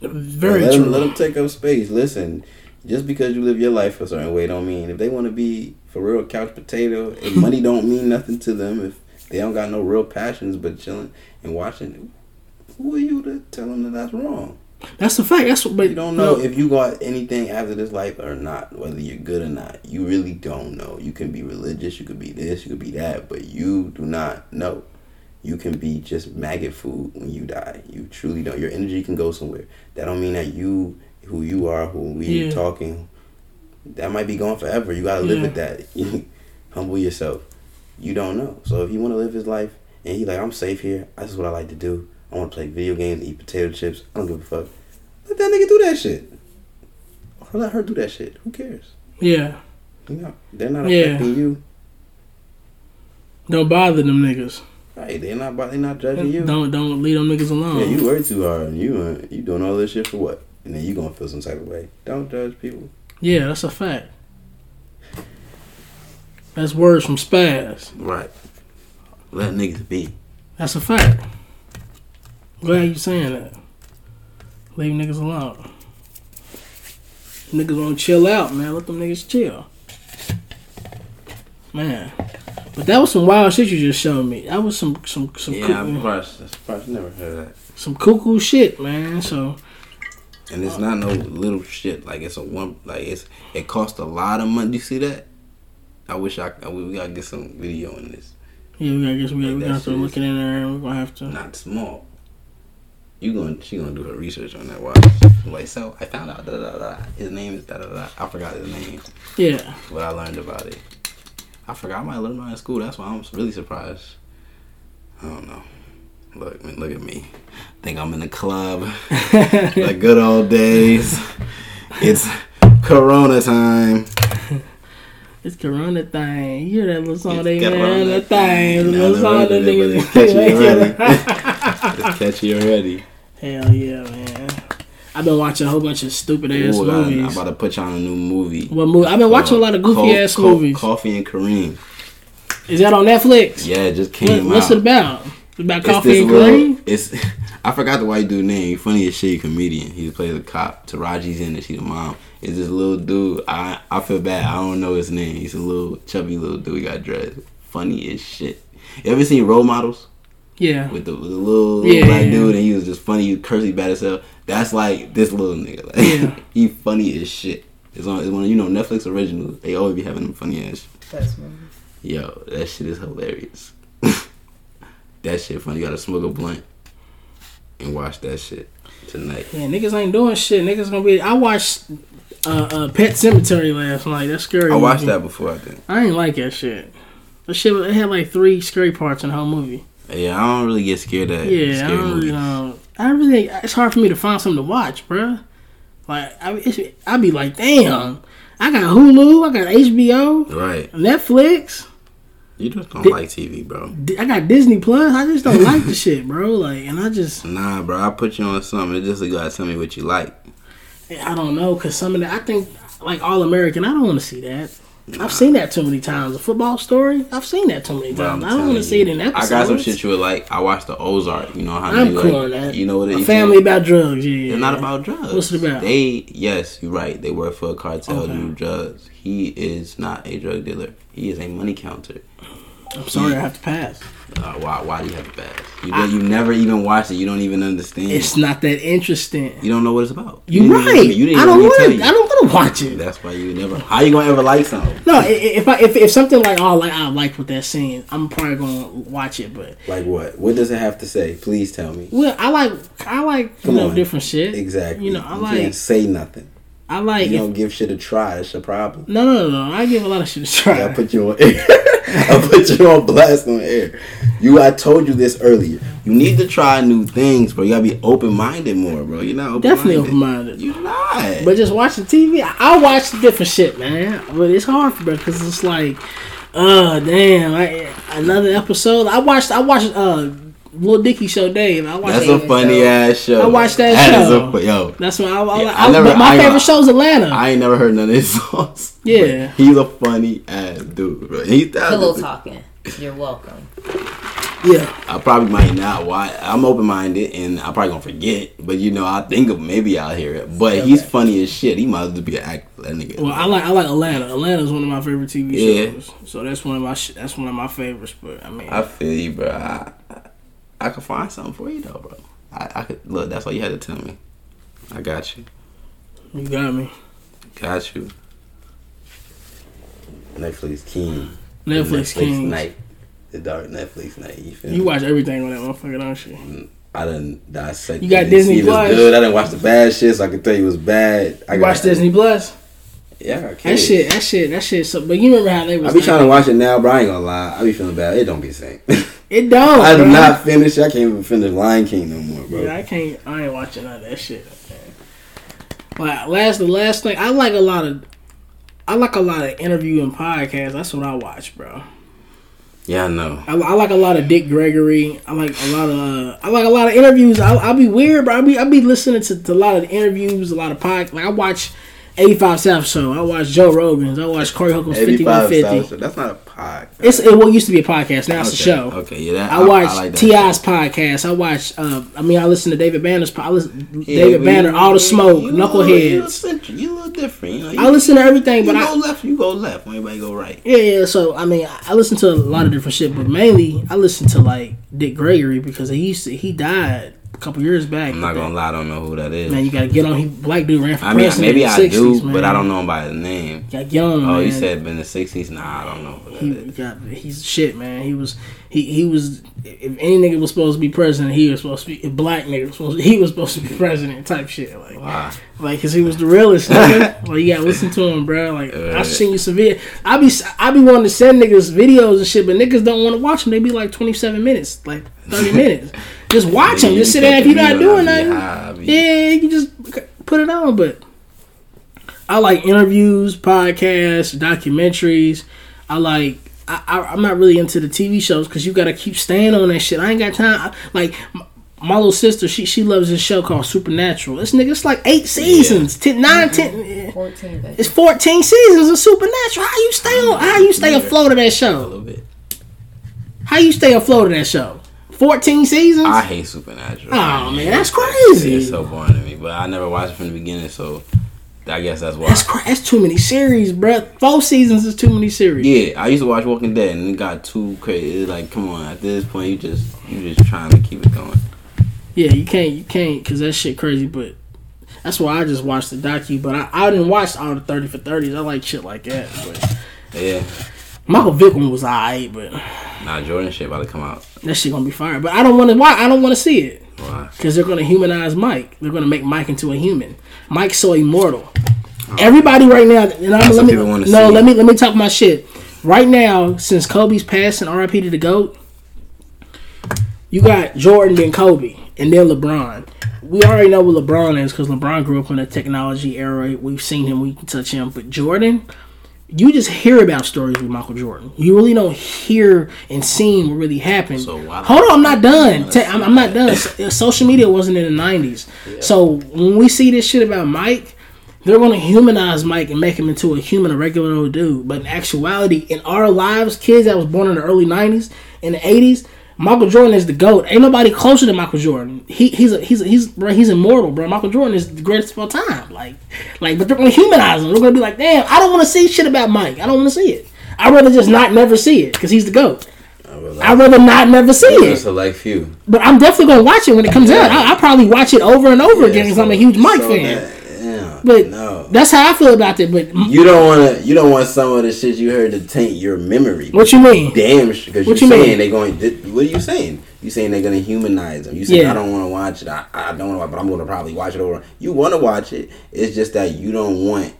Very let true. Them, let them take up space. Listen, just because you live your life a certain way, don't mean if they want to be for real couch potato. If money don't mean nothing to them, if they don't got no real passions but chilling and watching, who are you to tell them that that's wrong? That's a fact. That's what. But You don't know if you got anything after this life or not, whether you're good or not. You really don't know. You can be religious, you could be this, you could be that, but you do not know. You can be just maggot food when you die. You truly don't. Your energy can go somewhere. That don't mean that you, who you are, who we Yeah. talking, that might be gone forever. You gotta live Yeah. with that. Humble yourself. You don't know. So if you want to live his life and he like, I'm safe here. That's what I like to do. I want to play video games, eat potato chips. I don't give a fuck. Let that nigga do that shit. Or let her do that shit. Who cares? yeah, You know, they're not Yeah. affecting you. don't bother them niggas. Right? They're not. They're not judging you. Don't don't leave them niggas alone. Yeah, you work too hard. You uh, you doing all this shit for what? And then you gonna feel some type of way. Don't judge people. Yeah, that's a fact. That's words from Spaz. Right. Let niggas be. That's a fact. Glad you saying that. Leave niggas alone. Niggas want to chill out, man. Let them niggas chill. Man. But that was some wild shit you just showed me. That was some some some Yeah, I'm surprised. I'm surprised. Never heard of that. some cuckoo shit, man. So And it's not no little shit. Like it's a one. Like it's it cost a lot of money. You see that? I wish I. I we gotta get some video on this. yeah, we gotta guess we gotta, we gotta have to look it in there and we're gonna have to Not small. You going? She gonna do her research on that. Watch. Like so, I found out. Da, da, da. His name is da da da. I forgot his name, Yeah. but I learned about it. I forgot I might learn about in school. That's why I'm really surprised. I don't know. Look, man, look at me. Think I'm in the club. the good old days. It's Corona time. It's Corona thing. You hear that little song It's they man? Corona The thing. The little song heard that of it, niggas. It's catchy already. Hell yeah, man. I've been watching a whole bunch of stupid ass Ooh, I, I'm about to put you on a new movie. What movie? I've been watching a lot of goofy Called ass Co- movies. Coffee and Kareem. Is that on Netflix? Yeah, it just What- came what's it about? It's about It's coffee and little- cream. It's I forgot the white dude name. He funny as shit, comedian. He plays a cop. Taraji's in it. She's the mom. It's this little dude? I I feel bad. I don't know his name. He's a little chubby little dude. He got dreads. Funny as shit. You ever seen Role Models Yeah. with the, with the little, Yeah, little black yeah, dude and he was just funny. He was cursing bad as hell. That's like this little nigga. Like, Yeah. he funny as shit. It's on. It's one of you know Netflix originals. They always be having them funny ass. That's movie. Yo, that shit is hilarious. that shit funny. You gotta smoke a blunt and watch that shit tonight. Yeah, niggas ain't doing shit. Niggas gonna be. I watched uh, uh, Pet Sematary last night. That's scary. I watched movie. that before, I think. I ain't like that shit. That shit. It had like three scary parts in the whole movie. Yeah, I don't really get scared of Yeah, I scary don't movies. really know. I really. It's hard for me to find something to watch, bruh. Like I, I be like, damn. I got Hulu. I got HBO, Right. Netflix. You just don't Di- like TV, bro. I got Disney Plus. I just don't like the shit, bro. Like, and I just, Nah, bro. I put you on something. It's just you gotta tell me what you like. I don't know, cause some of that, I think, like All American. I don't want to see that. I've seen that too many times. A football story. I've seen that too many times. I'm I don't want to see it in episodes. I got some shit you would like. I watched the Ozark. You know how I'm they cool like, on that. You know what it A is? family about drugs. Yeah, They're not about drugs. What's it about? They yes, you're right. They work for a cartel Okay. do drugs. He is not a drug dealer. He is a money counter. I'm sorry, I have to pass. Uh, why? Why do you have a pass? You don't, you never even watched it. You don't even understand. It's not that interesting. you don't know what it's about. You didn't right. even- you didn't I don't want to. I don't want to watch it. That's why you never. How you gonna ever like something? No, i- i- if I if, if something like oh like I like what they're saying, I'm probably gonna watch it. But Like what? What does it have to say? Please tell me. well, I like I like you know on. different shit. Exactly. You know, I you like can't say nothing. I like. You don't give shit a try. It's a problem. no, no, no, no. I give a lot of shit a try. I put you on air. I put you on blast on air. You, I told you this earlier. You need to try new things, bro. You gotta be open minded more, bro. You're not open Definitely minded. open-minded. You're not. But just watching TV, I, I watch different shit, man. But it's hard for me because it's like, uh, damn, I, another episode. I watched, I watched, uh, Lil Dicky show, Dave. I watched. That's that. a funny ass show. I watched that show. a yo, That's why I, I, Yeah, I, I never- my I favorite gonna- show's Atlanta. I ain't never heard none of his songs. Yeah. He's a funny ass dude, bro. He's Pillow talented. talking. You're welcome. yeah, I probably might not watch. I'm open minded and I'm probably gonna forget. But you know, I think of maybe I'll hear it. But he's funny as shit. He might as well be an actor. That nigga. well, I like I like Atlanta. Atlanta's one of my favorite TV Yeah. shows. So that's one of my sh- that's one of my favorites. But I mean, I feel you, bro. I, I, I could find something for you though, bro. I, I could look. That's why you had to tell me. I got you. You got me. Got you. Netflix King. Netflix, King. night. The dark Netflix knight. You feel You me? watch everything on that motherfucker, don't you? Mm, I didn't dissect. You got it, Disney see if it's Plus? Good. I didn't watch the bad shit, so I can tell you it was bad. I You got- watch Disney Plus? Yeah, I That shit, that shit, that shit. So, but you remember how they was? I be like- trying to watch it now, but I ain't gonna lie. I be feeling bad. It don't be the same. It don't. I do bro. not finish. I can't even finish Lion King no more, bro. Yeah, I can't. I ain't watching none of that shit. Like last, the last thing I like a lot of. I like a lot of interview and podcasts. That's what I watch, bro. Yeah, I know. I, I like a lot of Dick Gregory. I like a lot of. Uh, I like a lot of interviews. I, I'll be weird, bro. I be I be listening to, to a lot of interviews, a lot of podcasts. Like I watch. 85 South Show. I watch Joe Rogan's. I watch Corey Holcomb's 5150. South- That's not a podcast. It's it what used to be a podcast. Now it's a show. Okay, yeah. That, I watch like T.I.'s podcast. I watch. Uh, I mean, I listen to David Banner's. I listen Yeah, David Banner, you- All the Smoke, you You little Knuckleheads. you a little different. You know, I listen to everything, you but go I left, you go left. When everybody go right. yeah yeah. So I mean, I listen to a lot of different shit, but mainly I listen to like Dick Gregory because he used to he died a couple years back. I'm not gonna lie. I don't know who that is. Man, you gotta get on. He black dude ran for I mean, president. maybe in the I 60s, do, man. but I don't know him by his name. Gotta get on. Oh, man. you said in the '60s? Nah, I don't know who He is. got he's shit, man. He was he he was if any nigga was supposed to be president, he was supposed to be. If black nigga was supposed to, he was supposed to be president type shit. Like Wow. like cause he was the realest. Nigga. like you gotta listen to him, bro. Like I Uh, seen you some video. I be I be wanting to send niggas videos and shit, but niggas don't want to watch them. They be like twenty seven minutes, like thirty minutes. Just watch them. Just sit there if you're not doing nothing. Yeah, you can just put it on. But I like interviews, podcasts, documentaries. I like. I, I, I'm not really into the TV shows because you got to keep staying on that shit. I ain't got time. I- like my little sister, she she loves this show called Supernatural. This nigga, it's like eight seasons, ten, nine, mm-hmm. ten. 14, baby. It's 14 seasons of Supernatural. How you stay on? How you stay afloat of that A show? little bit. How you stay afloat of that show? 14 seasons? I hate Supernatural. Oh man, that's crazy. It's so boring to me, but I never watched it from the beginning, so I guess that's why. That's cra- that's too many series, bruh. Four seasons is too many series. Yeah, I used to watch Walking Dead, and it got too crazy. Like, come on, at this point, you just you just trying to keep it going. Yeah, you can't, you can't, cause that shit crazy. But that's why I just watched the docu. But I, I didn't watch all the thirty for thirties. I like shit like that. But Yeah, Michael Vick one was alright, but nah, Jordan shit about to come out. That shit gonna be fire. But I don't want to. Why? I don't want to see it. Why? Because they're gonna humanize Mike. They're gonna make Mike into a human. Mike's so immortal. Everybody right now, and I'm, let me no, see. let me let me talk my shit. Right now, since Kobe's passing, R.I.P. to the goat. You got Jordan then Kobe, and then LeBron. We already know what LeBron is because LeBron grew up in a technology era. We've seen him, we can touch him. But Jordan, you just hear about stories with Michael Jordan. You really don't hear and see what really happened. So why- Hold on, I'm not done. Ta- I'm, I'm not done. Social media wasn't in the '90s, so when we see this shit about Mike, they're going to humanize Mike and make him into a human, a regular old dude. But in actuality, in our lives, kids that was born in the early '90s, in the '80s, Michael Jordan is the goat. Ain't nobody closer to Michael Jordan. He, he's a, he's a, he's bro, he's immortal, bro. Michael Jordan is the greatest of all time. Like like, but they're going to humanize him. They're going to be like, damn, I don't want to see shit about Mike. I don't want to see it. I'd rather just not never see it because he's the goat. I'd rather not never see A it. select few. But I'm definitely gonna watch it when it comes out. I, I'll probably watch it over and over again because I'm a huge Mike so fan. yeah, But no. that's how I feel about it. But You don't want to. You don't want some of the shit you heard to taint your memory. what you mean? Damn, because you're you mean? saying they going. What are you saying? You saying they're gonna humanize them? You saying Yeah. I don't want to watch it. I, I don't want to watch, but I'm gonna probably watch it over. You want to watch it? It's just that you don't want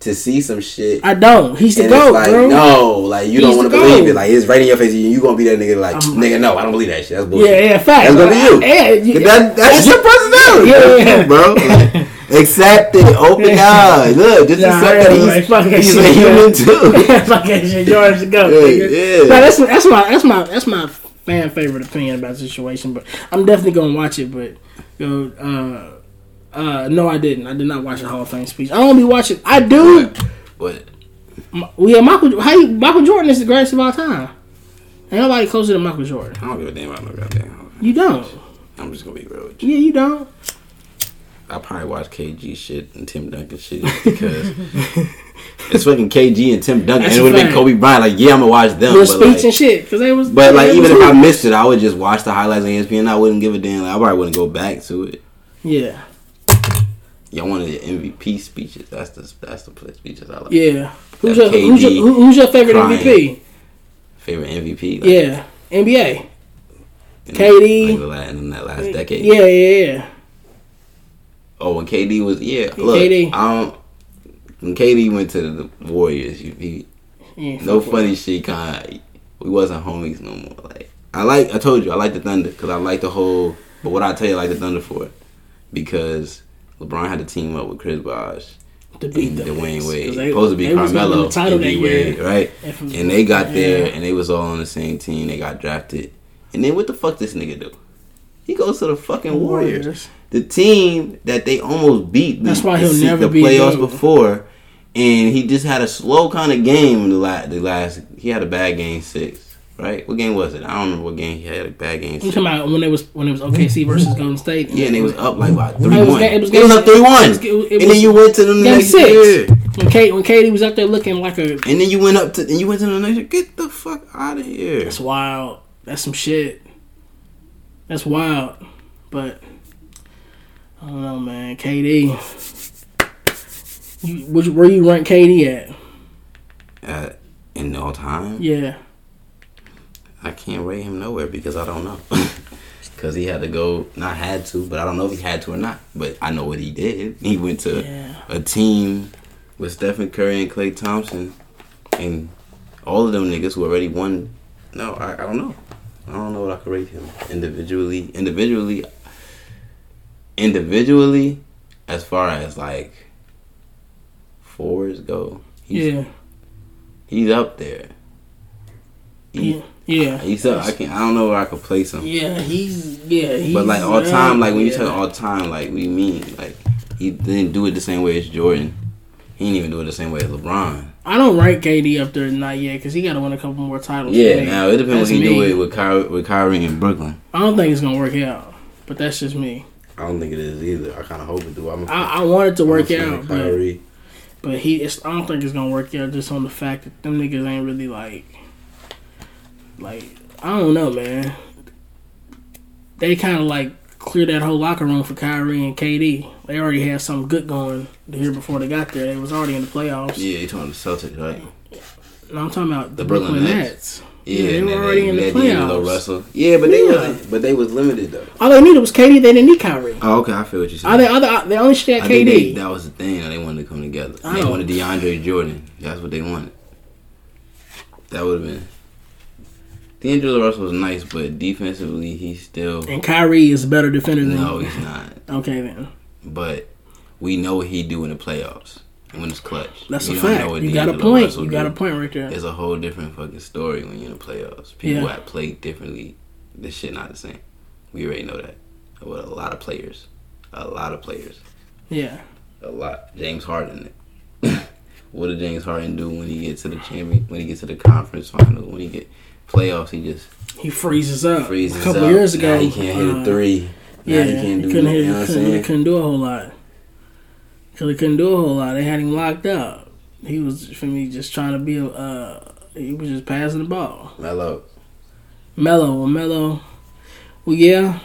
to see some shit. I don't. He's the goat, like bro. no, like you He's don't want to believe GOAT. it. Like it's right in your face, and you gonna be that nigga. Like nigga, no, I don't believe that shit. That's bullshit. Yeah, yeah, facts. That's gonna be you. Yeah, you- that, that's, that's- your personality, Yeah, yeah. bro. Like, accept it, open eyes. Look, just Nah, yeah, that like, he's, fuck he's shit, a human too. Fuck that shit. George the goat. Yeah, nigga. yeah. No, that's that's my that's my that's my fan favorite opinion about the situation. But I'm definitely gonna watch it. But yo, uh, uh, no, I didn't. I did not watch the Hall of Fame speech. I don't be watching. I do. What? M- Yeah, Michael. How you, Michael Jordan is the greatest of all time. Ain't nobody closer than Michael Jordan. I don't give a damn about no goddamn. You don't. I'm just gonna be real with you. Yeah, you don't. I probably watch KG shit and Tim Duncan shit because it's fucking KG and Tim Duncan. That's and it would have been. Kobe Bryant. Like, yeah, I'm gonna watch them. Your But speech like, and shit, because they was. but like, even if I missed it, I would just watch the highlights on ESPN. I wouldn't give a damn. Like, I probably wouldn't go back to it. Yeah. Y'all wanted the MVP speeches. That's the that's the speeches I like. Yeah. Who's your, who's, your, who's your favorite crying. MVP? Favorite MVP? Like, Yeah. NBA. in- KD. Like in that last decade. Yeah, yeah, yeah. Oh, when KD was yeah. Look, KD. I don't. When KD went to the Warriors, you, he, yeah no funny shit. Kind we wasn't homies no more. Like I like, I told you, I like the Thunder because I like the whole. But what I tell you, I like the Thunder for, it because LeBron had to team up with Chris Bosh to beat them. Dwyane Wade. they- supposed to be they was gonna win Carmelo the and D. Wade, right? And they got there, and they was all on the same team. They got drafted, and then what the fuck this nigga do? He goes to the fucking Warriors, Warriors. The team that they almost beat. The, That's why he'll never the playoffs good. before, and he just had a slow kind of game in the last. The last he had a bad game six, right? What game was it? I don't remember what game he had a bad game. You Six. talking about when it was when it was OKC versus Golden State? Yeah, and they was up like what three one. It it was, was up three one, it was- it and then you went to the Game next six. year. When Kate when KD was out there looking like a And then you went up to and you went to the next year. Get the fuck out of here. that's wild. That's some shit. That's wild. But I don't know, man. KD. You, which, where you rank KD at? Uh, in all time, Yeah. I can't rate him nowhere because I don't know. Because he had to go, not had to, but I don't know if he had to or not. But I know what he did. He went to Yeah. a team with Stephen Curry and Klay Thompson, and all of them niggas who already won. No, I, I don't know. I don't know what I could rate him individually. Individually, individually, as far as like forwards go, he's, Yeah. he's up there. He- Yeah. Yeah. He's up. I can. I don't know where I could place him. Yeah, he's yeah. He's, But like all time, like when you talk all time, like what do you mean? Like he didn't do it the same way as Jordan. He didn't even do it the same way as LeBron. I don't rank KD up there not yet because he got to win a couple more titles. Yeah, me. now it depends That's what he do it with Kyrie, with Kyrie in Brooklyn. I don't think it's gonna work out, but that's just me. I don't think it is either. I kind of hope it do. I'm a, I, I want it to work I'm a fan out, of but, but he. It's, I don't think it's gonna work out just on the fact that them niggas ain't really like, like I don't know, man. They kind of like clear that whole locker room for Kyrie and KD. They already had something good going the year before they got there. They was already in the playoffs. Yeah, you talking the Celtics, right? No, I'm talking about the, The Brooklyn, Brooklyn Nets. Nets. Yeah, they and were already in the playoffs. Yeah, but they Yeah. wasn't. But they was limited though. All they needed was KD. They didn't need Kyrie. Oh, okay. I feel what you're saying. All they, all they, uh, they only have think they, that was the thing. They wanted to come together. I They wanted DeAndre Jordan. That's what they wanted. That would have been. D'Angelo Russell was nice, but defensively, he's still. And Kyrie is a better defender than No, he's not. Okay then. But we know what he do in the playoffs when it's clutch. That's We a fact. You got a point. You got a point right there. It's a whole different fucking story when you're in the playoffs. People Yeah. that play differently, this shit not the same. We already know that. With a lot of players, a lot of players. Yeah. a lot. James Harden. what did James Harden do when he gets to the champion? When he gets to the conference final? When he get playoffs? He just He freezes up. freezes a couple up. years ago, now he can't hit uh, a three. Now Yeah, he can't do. couldn't hit. you know what I'm couldn't, couldn't do a whole lot. Cause he couldn't do a whole lot. They had him locked up. He was for me just trying to be a. Uh, he was just passing the ball. Melo. Mellow, well, mellow. Well, yeah.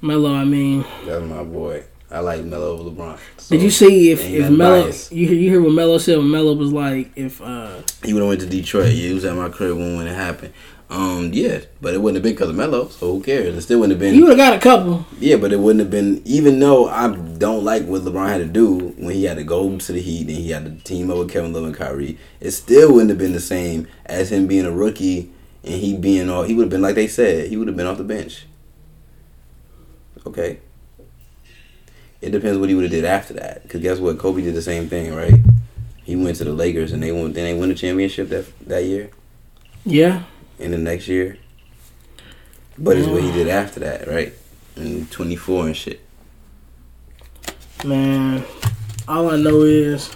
Melo. I mean, That's my boy. I like Melo over LeBron. did you see if if Melo? You you hear what Melo said? When Melo was like, if uh, He would have went to Detroit. Yeah, he was at my crib when, when it happened. Um, yeah, but it wouldn't have been because of Melo. So who cares? It still wouldn't have been. You would have got a couple. Yeah, but it wouldn't have been. Even though I don't like what LeBron had to do when he had to go to the Heat and he had to team up with Kevin Love and Kyrie, it still wouldn't have been the same as him being a rookie and he being all. He would have been like they said. He would have been off the bench. Okay. It depends what he would have did after that. Because guess what? Kobe did the same thing, right? He went to the Lakers and they won. Then they won the championship that that year Yeah. And the next year. But it's what he did after that, right? And 24 and shit. Man, all I know is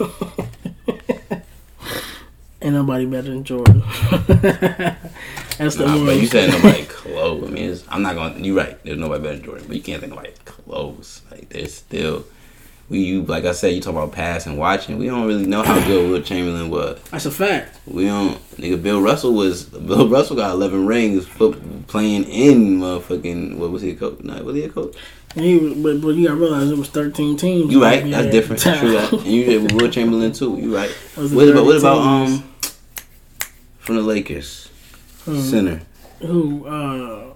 ain't nobody better than Jordan. That's the Nah, one. but you said nobody close. I mean, it's, I'm not going. to You're right. There's nobody better than Jordan, but you can't think nobody close. Like there's still. We you like I said, you talk about pass and watching. We don't really know how good Wilt Chamberlain was. That's a fact. We don't. Nigga, Bill Russell was. Bill Russell got 11 rings playing in motherfucking. What was he a coach? No, was he a coach? He but, but you gotta realize it was 13 teams. You right? That's different. True that. And you did with Wilt Chamberlain too. You right. What about what 30 about um from the Lakers Hmm. center? Who? Uh,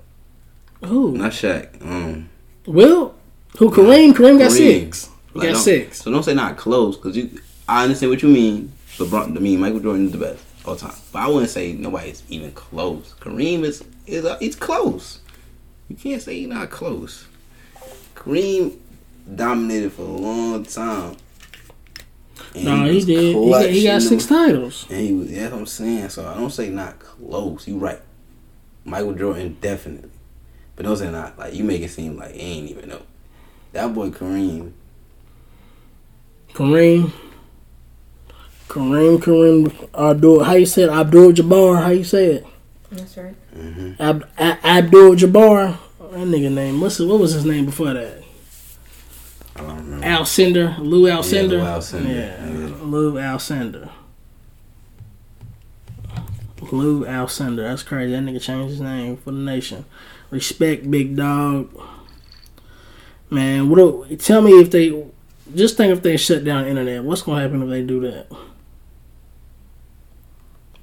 who? Not Shaq. Um, Will? Who? Kareem? Kareem got Kareem. six. He like, got six. So don't say not close because you. I understand what you mean. LeBron, I mean Michael Jordan is the best all time, but I wouldn't say nobody's even close. Kareem is is uh, he's close. You can't say he's not close. Kareem dominated for a long time. And No, he was did. He got, he got six titles. And he was, yeah, that's what I'm saying. So I don't say not close. You right. Michael Jordan definitely. But don't say not like you make it seem like he ain't even know. That boy Kareem, Kareem. Kareem, Kareem, Abdul. How you say it? Abdul Jabbar. How you say it? That's right. hmm Ab, A- Abdul Jabbar. That nigga name. What's his, what was his name before that? I don't remember. Alcindor. Lou Alcindor. Lou Alcindor, Yeah. yeah. Lou Alcindor. Lou Alcindor. That's crazy. That nigga changed his name for the nation. Respect, big dog. Man, what? do- Tell me if they. Just think if they shut down the internet. What's gonna happen if they do that?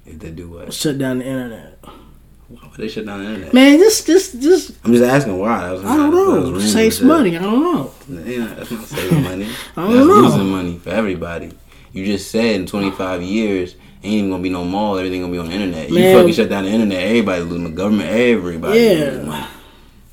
If they do what? Shut down the internet. Why would they shut down the internet? Man, just, just, just. I'm just asking why. I don't know. rumors Save that- money. I don't know. Yeah, that's not saving money. I don't that's know. losing money for everybody. You just said in 25 years ain't even gonna be no mall. Everything gonna be on the internet. Man. You fucking shut down the internet. Everybody losing. The government. Everybody. Yeah.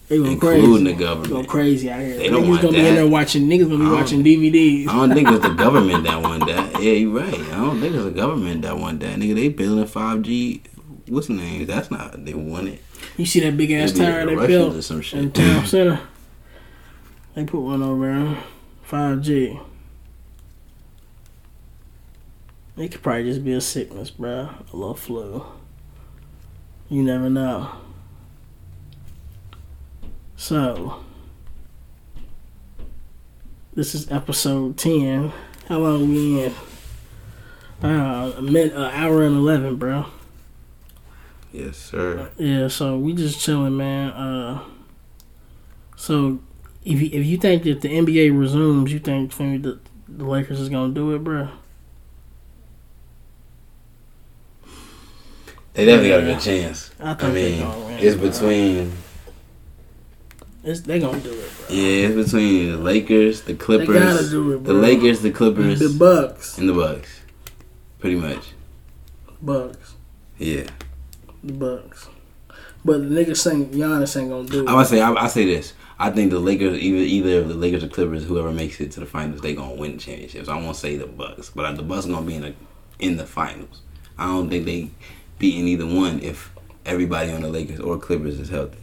They go including crazy. the Go government. crazy out here. They don't niggas want gonna be in there watching. Niggas gonna be watching DVDs. I don't think it's the government that want that. Yeah, you're right. I don't think it's the government that want that. Nigga, they building 5G. What's the name? That's not. They want it. You see that big ass tower they built or some shit. in town center? They put one over there, five G. It could probably just be a sickness, bruh. A little flu. You never know. So, this is episode ten. How long we in? Uh, a minute, an hour and eleven, bro. Yes, sir. Yeah, so we just chilling, man. Uh, so if you, if you think that the NBA resumes, you think Femi, the, the Lakers is gonna do it, bro? They definitely got a good chance. I think I mean, it's between It's, they gonna do it, bro. yeah, it's between the Lakers, the Clippers, They gotta do it, the. Lakers, the Clippers, The Bucks, and the Bucks. Pretty much. Bucks, Yeah. the Bucks. But the niggas saying Giannis ain't gonna do it. I would say I, I say this. I think the Lakers, either either the Lakers or Clippers, whoever makes it to the finals, they gonna win the championships. I won't say the Bucks, but the Bucks gonna be in the in the finals. I don't think they beating either one if everybody on the Lakers or Clippers is healthy.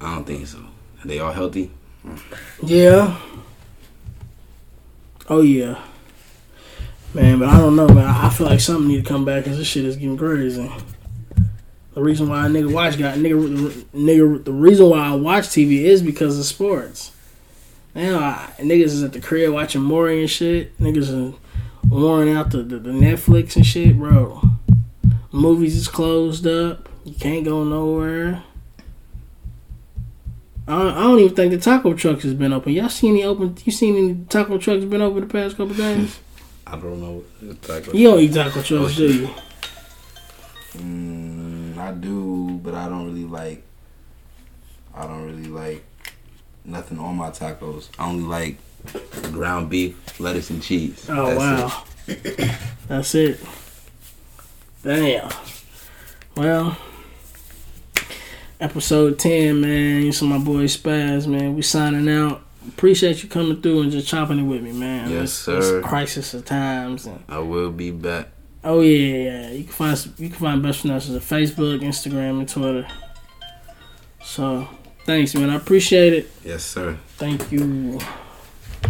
I don't think so. Are they all healthy? Yeah. Oh yeah. Man, but I don't know, man. I feel like something need to come back because this shit is getting crazy. The reason why a nigga watch got nigga nigga the reason why I watch TV is because of sports. Now I, niggas is at the crib watching Maury and shit. Niggas are worn out the, the, the Netflix and shit, bro. Movies is closed up. You can't go nowhere. I don't, I don't even think the taco trucks has been open. Y'all seen any open? You seen any taco trucks been open the past couple days? I don't know. You don't eat taco trucks, do you? Mm, I do, but I don't really like. I don't really like nothing on my tacos. I only like ground beef, lettuce, and cheese. Oh That's it. wow, that's it. Damn. Well, episode ten, man. You saw my boy Spaz, man. We signing out. Appreciate you coming through and just chopping it with me, man. Yes, It's- sir. It's crisis of times and. I will be back. Oh yeah, yeah. You can find you can find best finances on Facebook, Instagram, and Twitter. So, thanks, man. I appreciate it. Yes, sir. Thank you.